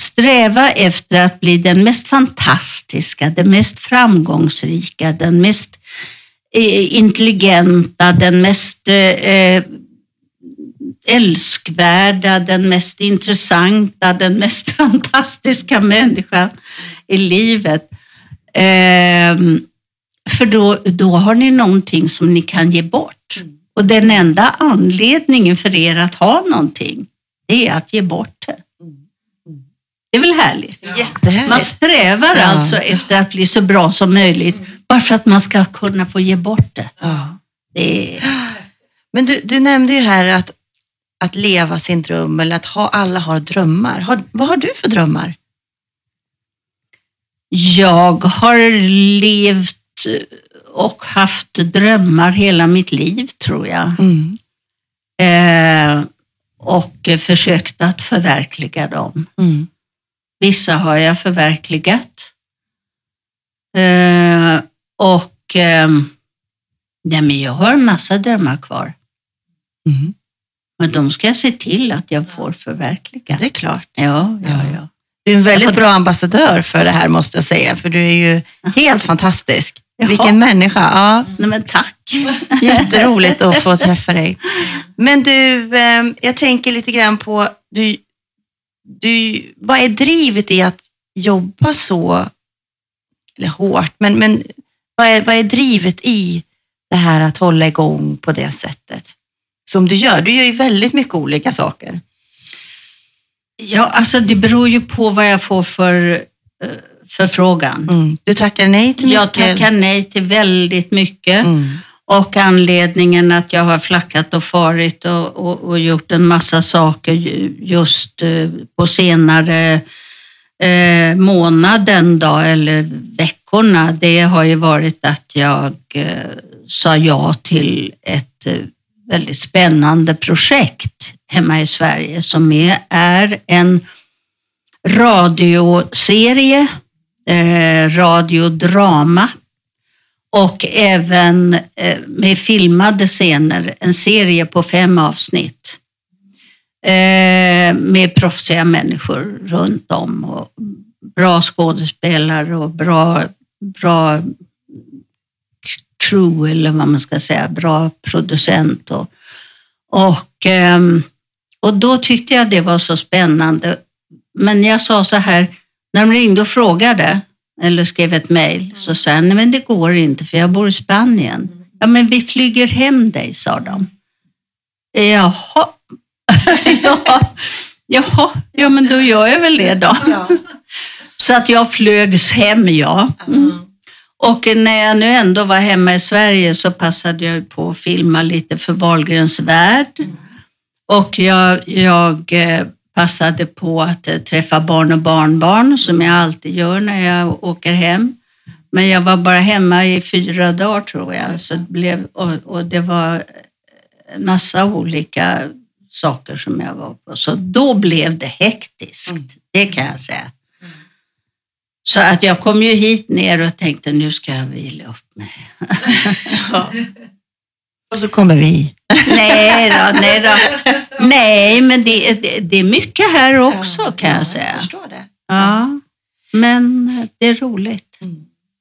sträva efter att bli den mest fantastiska, den mest framgångsrika, den mest eh, intelligenta, den mest eh, älskvärda, den mest intressanta, den mest fantastiska människan i livet. Ehm, för då, då har ni någonting som ni kan ge bort. Och den enda anledningen för er att ha någonting, det är att ge bort det. Det är väl härligt? Man Jättehärligt. strävar Ja. alltså efter att bli så bra som möjligt, bara för att man ska kunna få ge bort det. Ja. det är, Men du, du nämnde ju här att, att leva sin dröm eller att ha, alla har drömmar. Har, vad har du för drömmar? Jag har levt och haft drömmar hela mitt liv, tror jag. Mm. Eh, och försökt att förverkliga dem. Mm. Vissa har jag förverkligat. Eh, och eh, nej, men jag har en massa drömmar kvar. Mm. Men de ska jag se till att jag får förverkliga. Det är klart. Ja, ja, Ja. ja. Du är en väldigt får- bra ambassadör för det här måste jag säga, för du är ju helt fantastisk. Jaha. Vilken människa. Ja, Nej, men tack. jätteroligt att få träffa dig. Men du, eh, jag tänker lite grann på, du, du, vad är drivet i att jobba så, eller hårt, men, men vad, är, vad är drivet i det här att hålla igång på det sättet som du gör? Du gör ju väldigt mycket olika saker. Ja, alltså det beror ju på vad jag får för eh, förfrågan. Mm. Du tackar nej till mycket. Jag tackar nej till väldigt mycket. Mm. Och anledningen att jag har flackat och farit och, och, och gjort en massa saker just eh, på senare eh, månaden då, eller veckorna, det har ju varit att jag eh, sa ja till ett eh, väldigt spännande projekt hemma i Sverige som är, är en radioserie, eh, radiodrama och även eh, med filmade scener, en serie på fem avsnitt. Eh, med proffsiga människor runt om och bra skådespelare och bra, bra crew eller vad man ska säga, bra producent. Och, och, ehm, och då tyckte jag det var så spännande. Men jag sa så här, när de ringde och frågade eller skrev ett mejl så sa jag, nej men det går inte för jag bor i Spanien. Ja men vi flyger hem dig, sa de. Jaha, ja, jaha, ja men då gör jag väl det då. Så att jag flögs hem, ja. Mm. Och när jag nu ändå var hemma i Sverige så passade jag på att filma lite för Wahlgrens värld. Och jag, jag eh, passade på att eh, träffa barn och barnbarn som jag alltid gör när jag åker hem. Men jag var bara hemma i fyra dagar tror jag. Så det blev, och, och det var en massa olika saker som jag var på. Så då blev det hektiskt, det kan jag säga. Så att jag kom ju hit ner och tänkte nu ska jag vila upp mig. Och så kommer vi. nej då, nej då. Nej, men det, det, det är mycket här också kan jag säga. Jag förstår det. Ja, men det är roligt.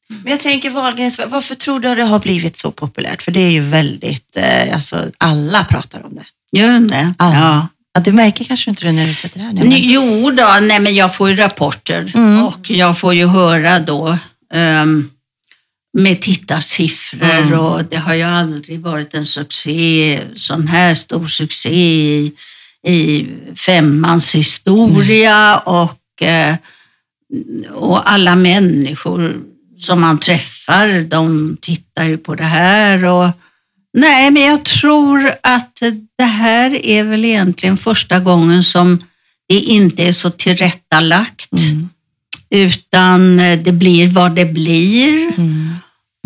Men jag tänker Wahlgrens, varför tror du det har blivit så populärt? För det är ju väldigt, eh, alltså alla pratar om det. Gör den det? Ja. Ja. Ja, du märker kanske inte det när du sätter det här nu. men- Jo då, nej men jag får ju rapporter Mm. och jag får ju höra då ehm, med tittarsiffror Mm. och det har ju aldrig varit en succé, sån här stor succé i, i femmans historia och, eh, och alla människor som man träffar, de tittar ju på det här och Nej, men jag tror att det här är väl egentligen första gången som det inte är så tillrättalagt, Mm. utan det blir vad det blir. Mm.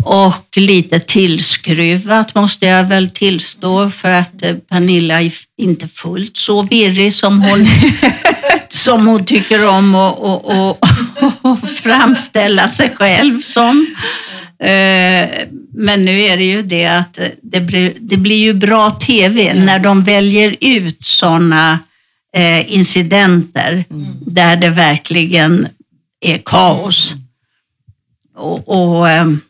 Och lite tillskruvat måste jag väl tillstå för att eh, Pernilla är inte fullt så virrig som hon, som hon tycker om att och, och, och framställa sig själv som. Eh, Men nu är det ju det att det blir, det blir ju bra TV när de väljer ut sådana eh, incidenter där det verkligen är kaos. Och, och ehm,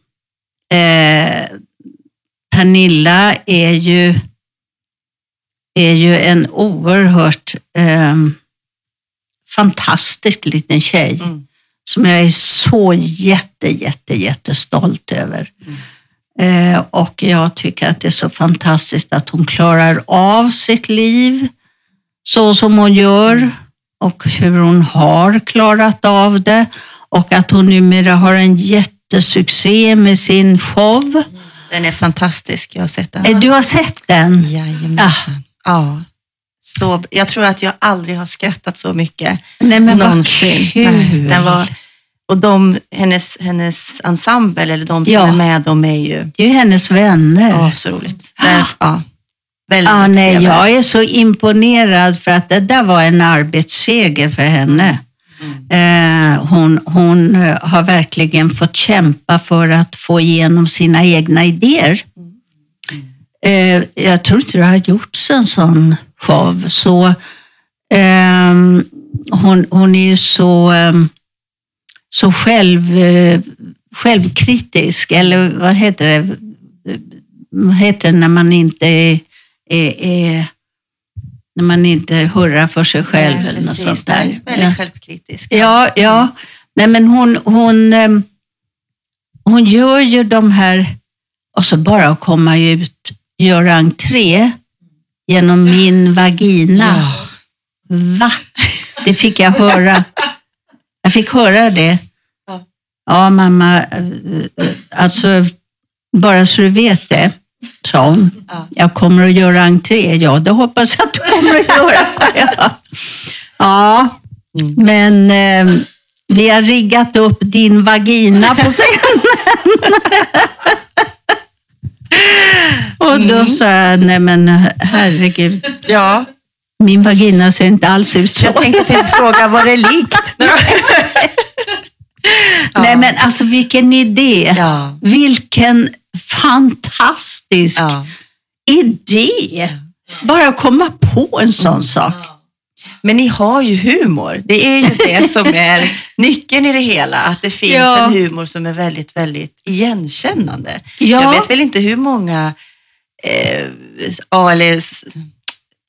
eh, Pernilla är ju, är ju en oerhört eh, fantastisk liten tjej Mm. som jag är så jätte, jätte, jättestolt över. Eh, och jag tycker att det är så fantastiskt att hon klarar av sitt liv så som hon gör och hur hon har klarat av det och att hon numera har en jättesuccé med sin show. Den är fantastisk, jag har sett den. Eh, Du har sett den? Jajamensan. Ja. Så, jag tror att jag aldrig har skrattat så mycket Nej men någonsin. kul. Den var, och de, hennes, hennes ensemble, eller de som Ja. är med, de är ju Det är ju hennes vänner. ja, så roligt. Där, ja, väldigt Ja, nej, jag är så imponerad för att det där var en arbetsseger för henne. Eh, hon, hon eh, har verkligen fått kämpa för att få igenom sina egna idéer. Eh, jag tror inte det har gjorts en sån show. Så, eh, hon, hon är ju så, ehm, så själv, eh, självkritisk, eller vad heter det? Vad heter det när man inte är, är, är när man inte hurrar för sig själv Nej, eller något precis, sånt där. Väldigt Ja. självkritisk. Ja, ja. Nej, men hon, hon, ehm, hon gör ju de här, och så bara att komma ut, göra entré genom min vagina. Ja. Va? Det fick jag höra. Jag fick höra det. Ja. Ja, mamma, eh, eh, alltså bara så du vet det, sa hon. Ja. Jag kommer att göra entré. Ja, det hoppas jag att du kommer att göra, jag. Ja, Mm. men eh, vi har riggat upp din vagina på scenen. Och då sa jag, nej men herregud, ja. min vagina ser inte alls ut så. Jag tänkte precis fråga, var det likt? Nej men alltså vilken idé. Ja. Vilken fantastisk ja. idé. Bara komma på en sån sak. Men ni har ju humor. Det är ju det som är nyckeln i det hela. Att det finns Ja. en humor som är väldigt, väldigt igenkännande. Ja. Jag vet väl inte hur många eh, eller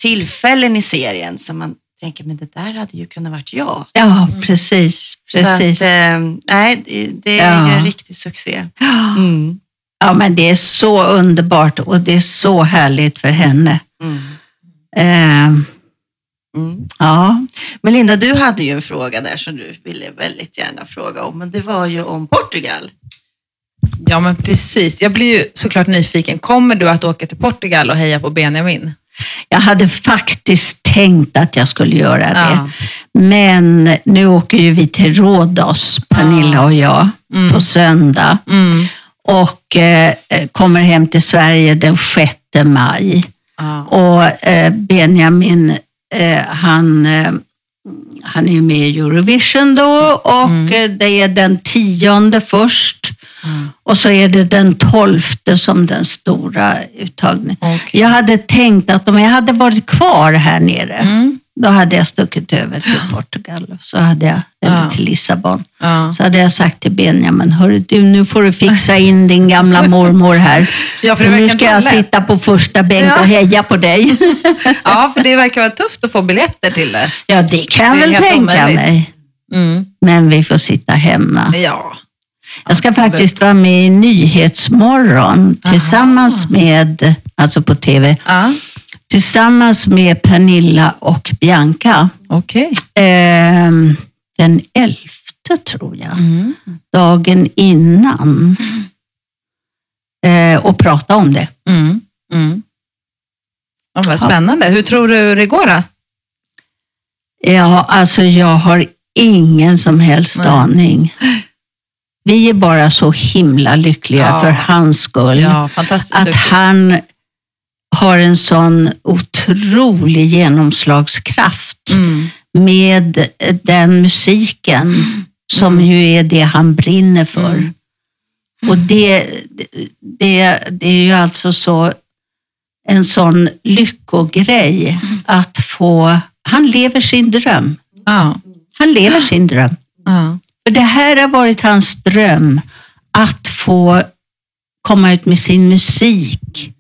tillfällen i serien som man tänker, men det där hade ju kunnat varit jag. Ja, precis. precis. Att, eh, nej, det, det är Ja. ju en riktig succé. Mm. Ja, men det är så underbart och det är så härligt för henne. Mm. Eh, Mm. ja. Men Linda, du hade ju en fråga där som du ville väldigt gärna fråga om, men det var ju om Portugal. Ja, men precis. Jag blir ju såklart nyfiken. Kommer du att åka till Portugal och heja på Benjamin? Jag hade faktiskt tänkt att jag skulle göra det. Ja. Men nu åker ju vi till Rhodos, Pernilla och jag, Mm. på söndag. Mm. Och eh, kommer hem till Sverige den 6 maj. Ja. Och eh, Benjamin, eh, han, han är med i Eurovision då och eh, det är den tionde först. Mm. Och så är det den tolfte som den stora uttagningen. Okej. Jag hade tänkt att om jag hade varit kvar här nere, Mm. Då hade jag stuckit över till Portugal. Så hade jag, eller till Lissabon. Ja. Så hade jag sagt till Benjamin, hörru du, nu får du fixa in din gamla mormor här. Ja, för nu ska jag lätt. sitta på första bänk Ja. och heja på dig. ja, för det verkar vara tufft att få biljetter till det. Ja, det kan jag Det väl tänka omöjligt. mig. Mm. Men vi får sitta hemma. Ja. Jag ska absolut. faktiskt vara med i Nyhetsmorgon tillsammans med, alltså på TV, Ja, tillsammans med Pernilla och Bianca. okej. Ehm, den elfte tror jag, Mm. dagen innan. Eh, och prata om det. Mm. Mm. Ja, vad spännande. Hur tror du det går då? Ja, alltså jag har ingen som helst Nej. aning. Vi är bara så himla lyckliga Ja. för hans skull. Ja, att han har en sån otrolig genomslagskraft Mm. med den musiken som ju är det han brinner för. Mm. Och det, det, det är ju alltså så en sån lyckogrej att få... Han lever sin dröm. Ja. Han lever sin dröm. Ja. För det här har varit hans dröm, att få komma ut med sin musik.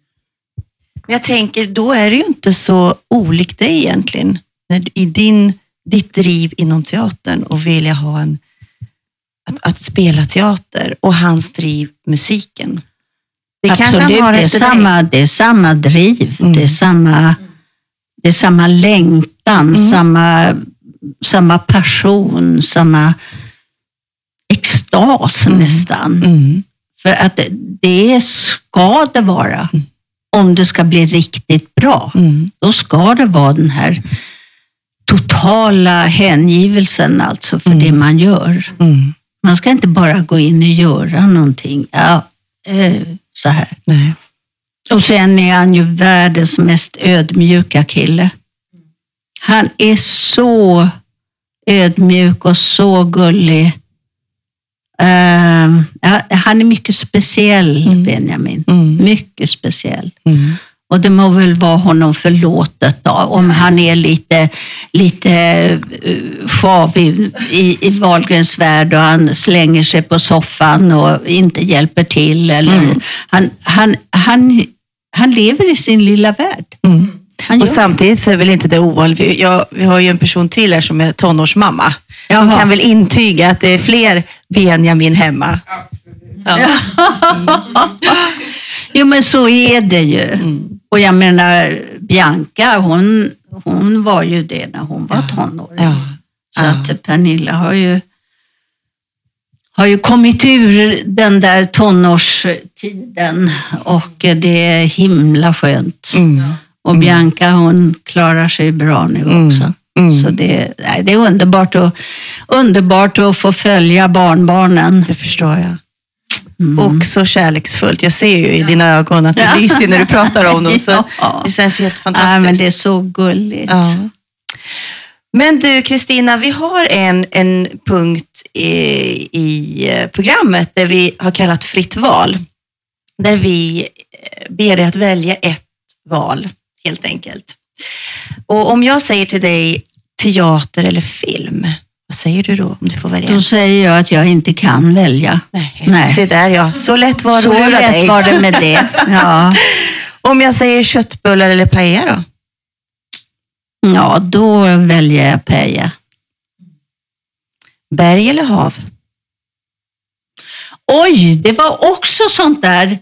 Men jag tänker, då är det ju inte så olikt dig egentligen. När I din, ditt driv inom teatern och vilja ha en, att, att spela teater och hans driv musiken. Det Absolut, det är, samma, det är samma driv, Mm. det, är samma, det är samma längtan, Mm. samma, samma passion, samma extas nästan. Mm. För att det, det ska det vara. Om det ska bli riktigt bra, Mm. då ska det vara den här totala hängivelsen alltså för Mm. det man gör. Mm. Man ska inte bara gå in och göra någonting. Ja, eh, så här. Nej. Och sen är han ju världens mest ödmjuka kille. Han är så ödmjuk och så gullig. Ja, han är mycket speciell, Mm. Benjamin. Mm. Mycket speciell. Mm. Och det må väl vara honom förlåtet då, om han är lite, lite uh, sjavig i, i Wahlgrens värld och han slänger sig på soffan och inte hjälper till. Eller, Mm. han, han, han, han lever i sin lilla värld. Mm. Och samtidigt så är väl inte det ovanligt. Jag, vi har ju en person till här som är tonårsmamma. Som Jaha. kan väl intyga att det är fler Benjamin hemma. Ja. Jo, men så är det ju. Mm. Och jag menar, Bianca, hon, hon var ju det när hon var tonåring. Ja. Så att Pernilla har ju, har ju kommit ur den där tonårstiden och det är himla skönt. Mm. Och Bianca hon klarar sig bra nu Mm. också. Mm. Så det, det är underbart att, underbart att få följa barnbarnen. Det förstår jag. Mm. Och så kärleksfullt. Jag ser ju i dina ögon att det Ja. lyser när du pratar om dem. Så Ja. Det känns helt Ja, fantastiskt. men det är så gulligt. Ja. Men du Kristina, vi har en, en punkt i, i eh, programmet där vi har kallat fritt val. Där vi eh, ber dig att välja ett val, helt enkelt. Och om jag säger till dig teater eller film, vad säger du då om du får välja? Då säger jag att jag inte kan välja. Nej, Nej. se där ja. Så lätt var det Så lätt dig. var det med det. Ja. Om jag säger köttbullar eller paella då? ja, då väljer jag paella. Berg eller hav? Oj, det var också sånt där.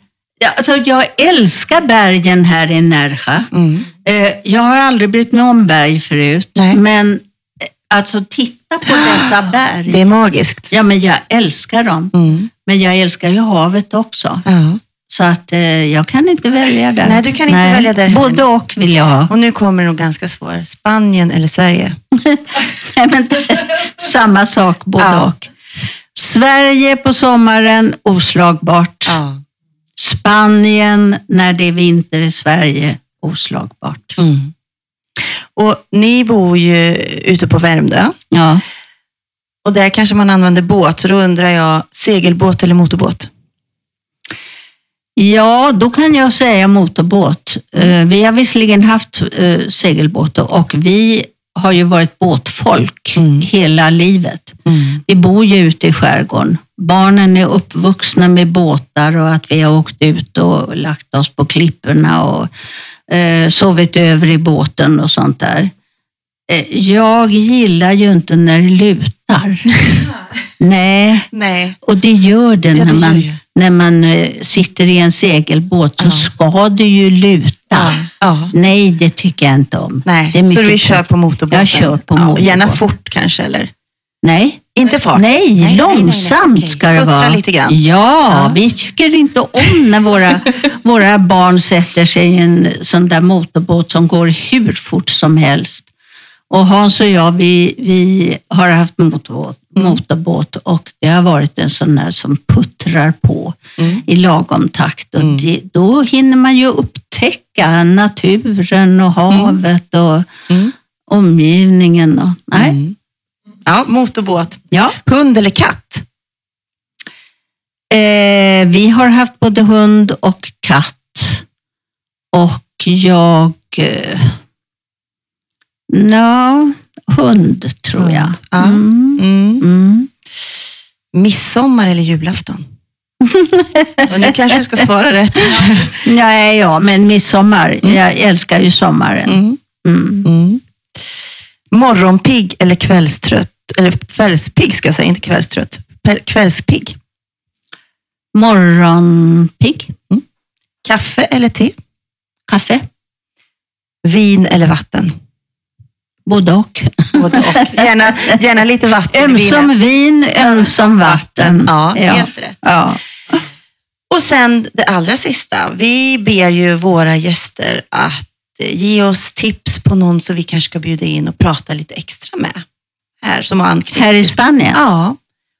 Alltså, jag älskar bergen här i Närsjö. Mm. Eh, Jag har aldrig brytt mig om berg förut, Nej. men eh, alltså titta på dessa berg. Det är magiskt. Ja, men jag älskar dem. Mm. Men jag älskar ju havet också. Ja. Så att eh, jag kan inte välja där. Nej, du kan inte välja där. Både och vill jag ha. Och nu kommer det nog ganska svår. Spanien eller Sverige? Nej, men samma sak, både Ja. och. Sverige på sommaren, oslagbart. Ja. Spanien när det är vinter i Sverige, oslagbart. Mm. Och ni bor ju ute på Värmdö Ja. och där kanske man använder båt. Så då undrar jag, segelbåt eller motorbåt? ja, då kan jag säga motorbåt. Eh, Vi har visserligen haft eh, segelbåt och vi har ju varit båtfolk Mm. hela livet. Mm. Vi bor ju ute i skärgården. Barnen är uppvuxna med båtar och att vi har åkt ut och lagt oss på klipporna och eh, sovit över i båten och sånt där. Eh, jag gillar ju inte när det lutar. Nej, Nej. och det gör det, Ja, det när, man, när man eh, sitter i en segelbåt så Ja. ska det ju luta. Ja. Nej, det tycker jag inte om. Nej, så vi kör på motorbåten? Jag kör på motorbåt. Gärna fort kanske, eller? Nej, Inte fart? Nej, långsamt Okej. ska det Puttra vara. lite grann? Ja, Ja. vi tycker inte om när våra, våra barn sätter sig i en sån där motorbåt som går hur fort som helst. Och Hans och jag, vi, vi har haft motorbåt, Mm. motorbåt och det har varit en sån där som puttrar på Mm. i lagom takt. Och Mm. det, då hinner man ju upptäcka naturen och havet och Mm. omgivningen. Och, nej. Mm. Ja, motorbåt. Ja. Hund eller katt? Eh, vi har haft både hund och katt. Och jag... Eh, Nå, hund tror jag. Ja. Mm, Mm. mm. Midsommar eller julafton? Och nu kanske du ska svara rätt. Nej, ja, men midsommar. Jag älskar ju sommaren. Mm. Mm. Mm. Morgonpigg eller kvällstrött? Eller kvällspigg ska jag säga, inte kvällstrött. Kvällspigg. Morgonpigg, Kaffe eller te? kaffe, Vin eller vatten? både och. Både och. Gärna, gärna lite vatten Ömsom vin, ömsom vatten. Ja, ja. helt rätt. ja. Och sen det allra sista. Vi ber ju våra gäster att eh, ge oss tips på någon som vi kanske ska bjuda in och prata lite extra med. Här som har anknytning. Här i Spanien? Ja.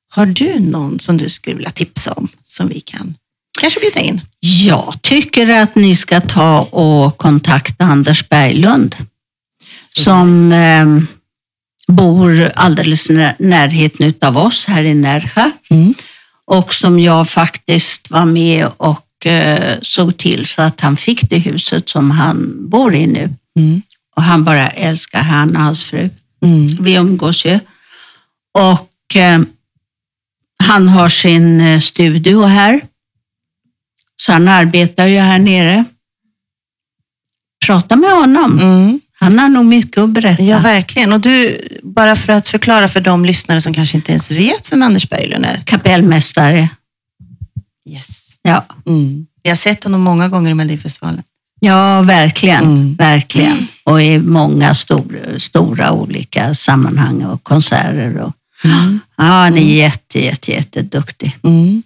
Har du någon som du skulle vilja tipsa om som vi kan kanske bjuda in? Jag tycker att ni ska ta och kontakta Anders Berglund som eh, bor alldeles i när- närheten av oss här i Närsjö Mm. och som jag faktiskt var med och eh, såg till så att han fick det huset som han bor i nu. Mm. Och han bara älskar han och hans fru. Mm. Vi umgås ju. Och eh, han har sin eh, studio här. Så han arbetar ju här nere. Prata med honom. Mm. Han har nog mycket att berätta. Ja, verkligen. Och du, bara för att förklara för de lyssnare som kanske inte ens vet vem Anders Berglund är. Kapellmästare. Yes. Ja, Mm. Jag har sett honom många gånger i Melodifestivalen. Ja verkligen. Mm. verkligen. Och i många stor, stora olika sammanhang och konserter. Och, Mm. ja, han är jätte, jätte, jätteduktig. Mm.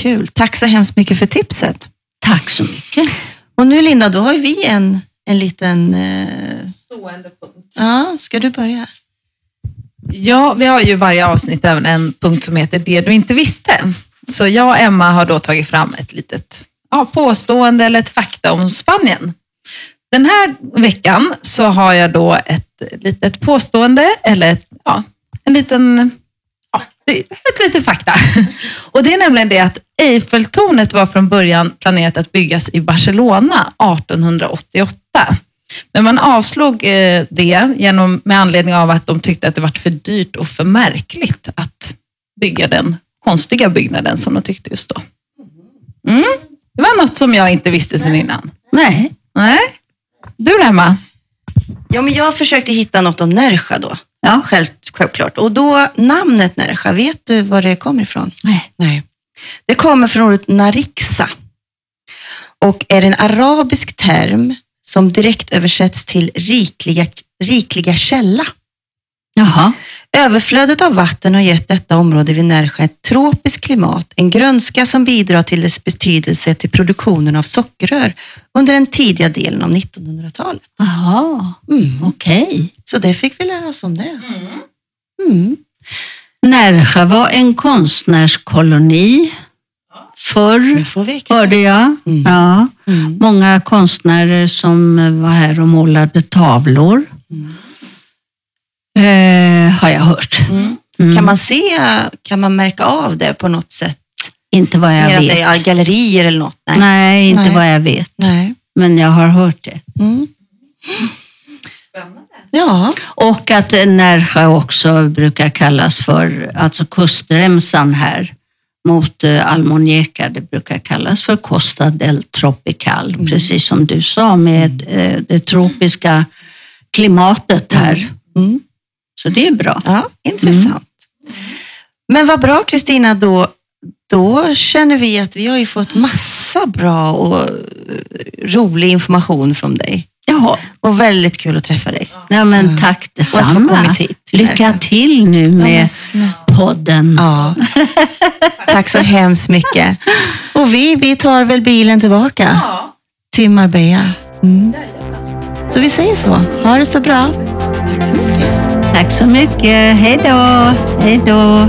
Kul. Tack så hemskt mycket för tipset. Tack så mycket. Och nu Linda, då har vi en, en liten... Eh... Stående punkt. Ja, ska du börja? Ja, vi har ju varje avsnitt även en punkt som heter Det du inte visste. Så jag och Emma har då tagit fram ett litet ja, påstående eller ett fakta om Spanien. Den här veckan så har jag då ett litet påstående, eller ett, ja, en liten ja, ett litet fakta. Och det är nämligen det att Eiffeltornet var från början planerat att byggas i Barcelona 1888. Men man avslog eh, det genom, med anledning av att de tyckte att det var för dyrt och för märkligt att bygga den konstiga byggnaden som de tyckte just då. Mm. Det var något som jag inte visste sedan innan. Nej. Nej. Du då, Emma? Ja, men jag försökte hitta något om Närsjö då. Ja. Själv, självklart. Och då, namnet Närsjö, vet du var det kommer ifrån? Nej. Nej. Det kommer från ordet narixa och är en arabisk term som direkt översätts till rikliga, rikliga källa. Jaha. Överflödet av vatten har gett detta område vid Närsjö ett tropiskt klimat, en grönska som bidrar till dess betydelse till produktionen av sockerrör under den tidiga delen av 1900-talet. Jaha. Mm. Okej. Så det fick vi lära oss om det. Mm. Närsjö var en konstnärskoloni. Förr hörde jag. Mm. Ja. Mm. Många konstnärer som var här och målade tavlor. Eh, har jag hört. Mm. Mm. Kan man se, kan man märka av det på något sätt? Inte vad jag Mer att vet. det är gallerier eller något? Nej. Nej, inte Nej. vad jag vet. Nej. Men jag har hört det. Mm. Ja. Och att Närsjö också brukar kallas för, alltså kustremsan här mot eh, Almuñécar, det brukar kallas för Costa del Tropical, precis som du sa med eh, det tropiska klimatet här. Mm. Så det är bra. ja, intressant. Men vad bra Kristina, då, då känner vi att vi har ju fått massa bra och eh, rolig information från dig. Jaha, Och väldigt kul att träffa dig. ja, men tack att få detsamma. Lycka till nu med podden. Ja. Tack så hemskt mycket. Och vi, vi tar väl bilen tillbaka till Marbella. Mm. Så vi säger så. Ha det så bra. Tack så mycket. Tack så mycket. Hej då. Hej då.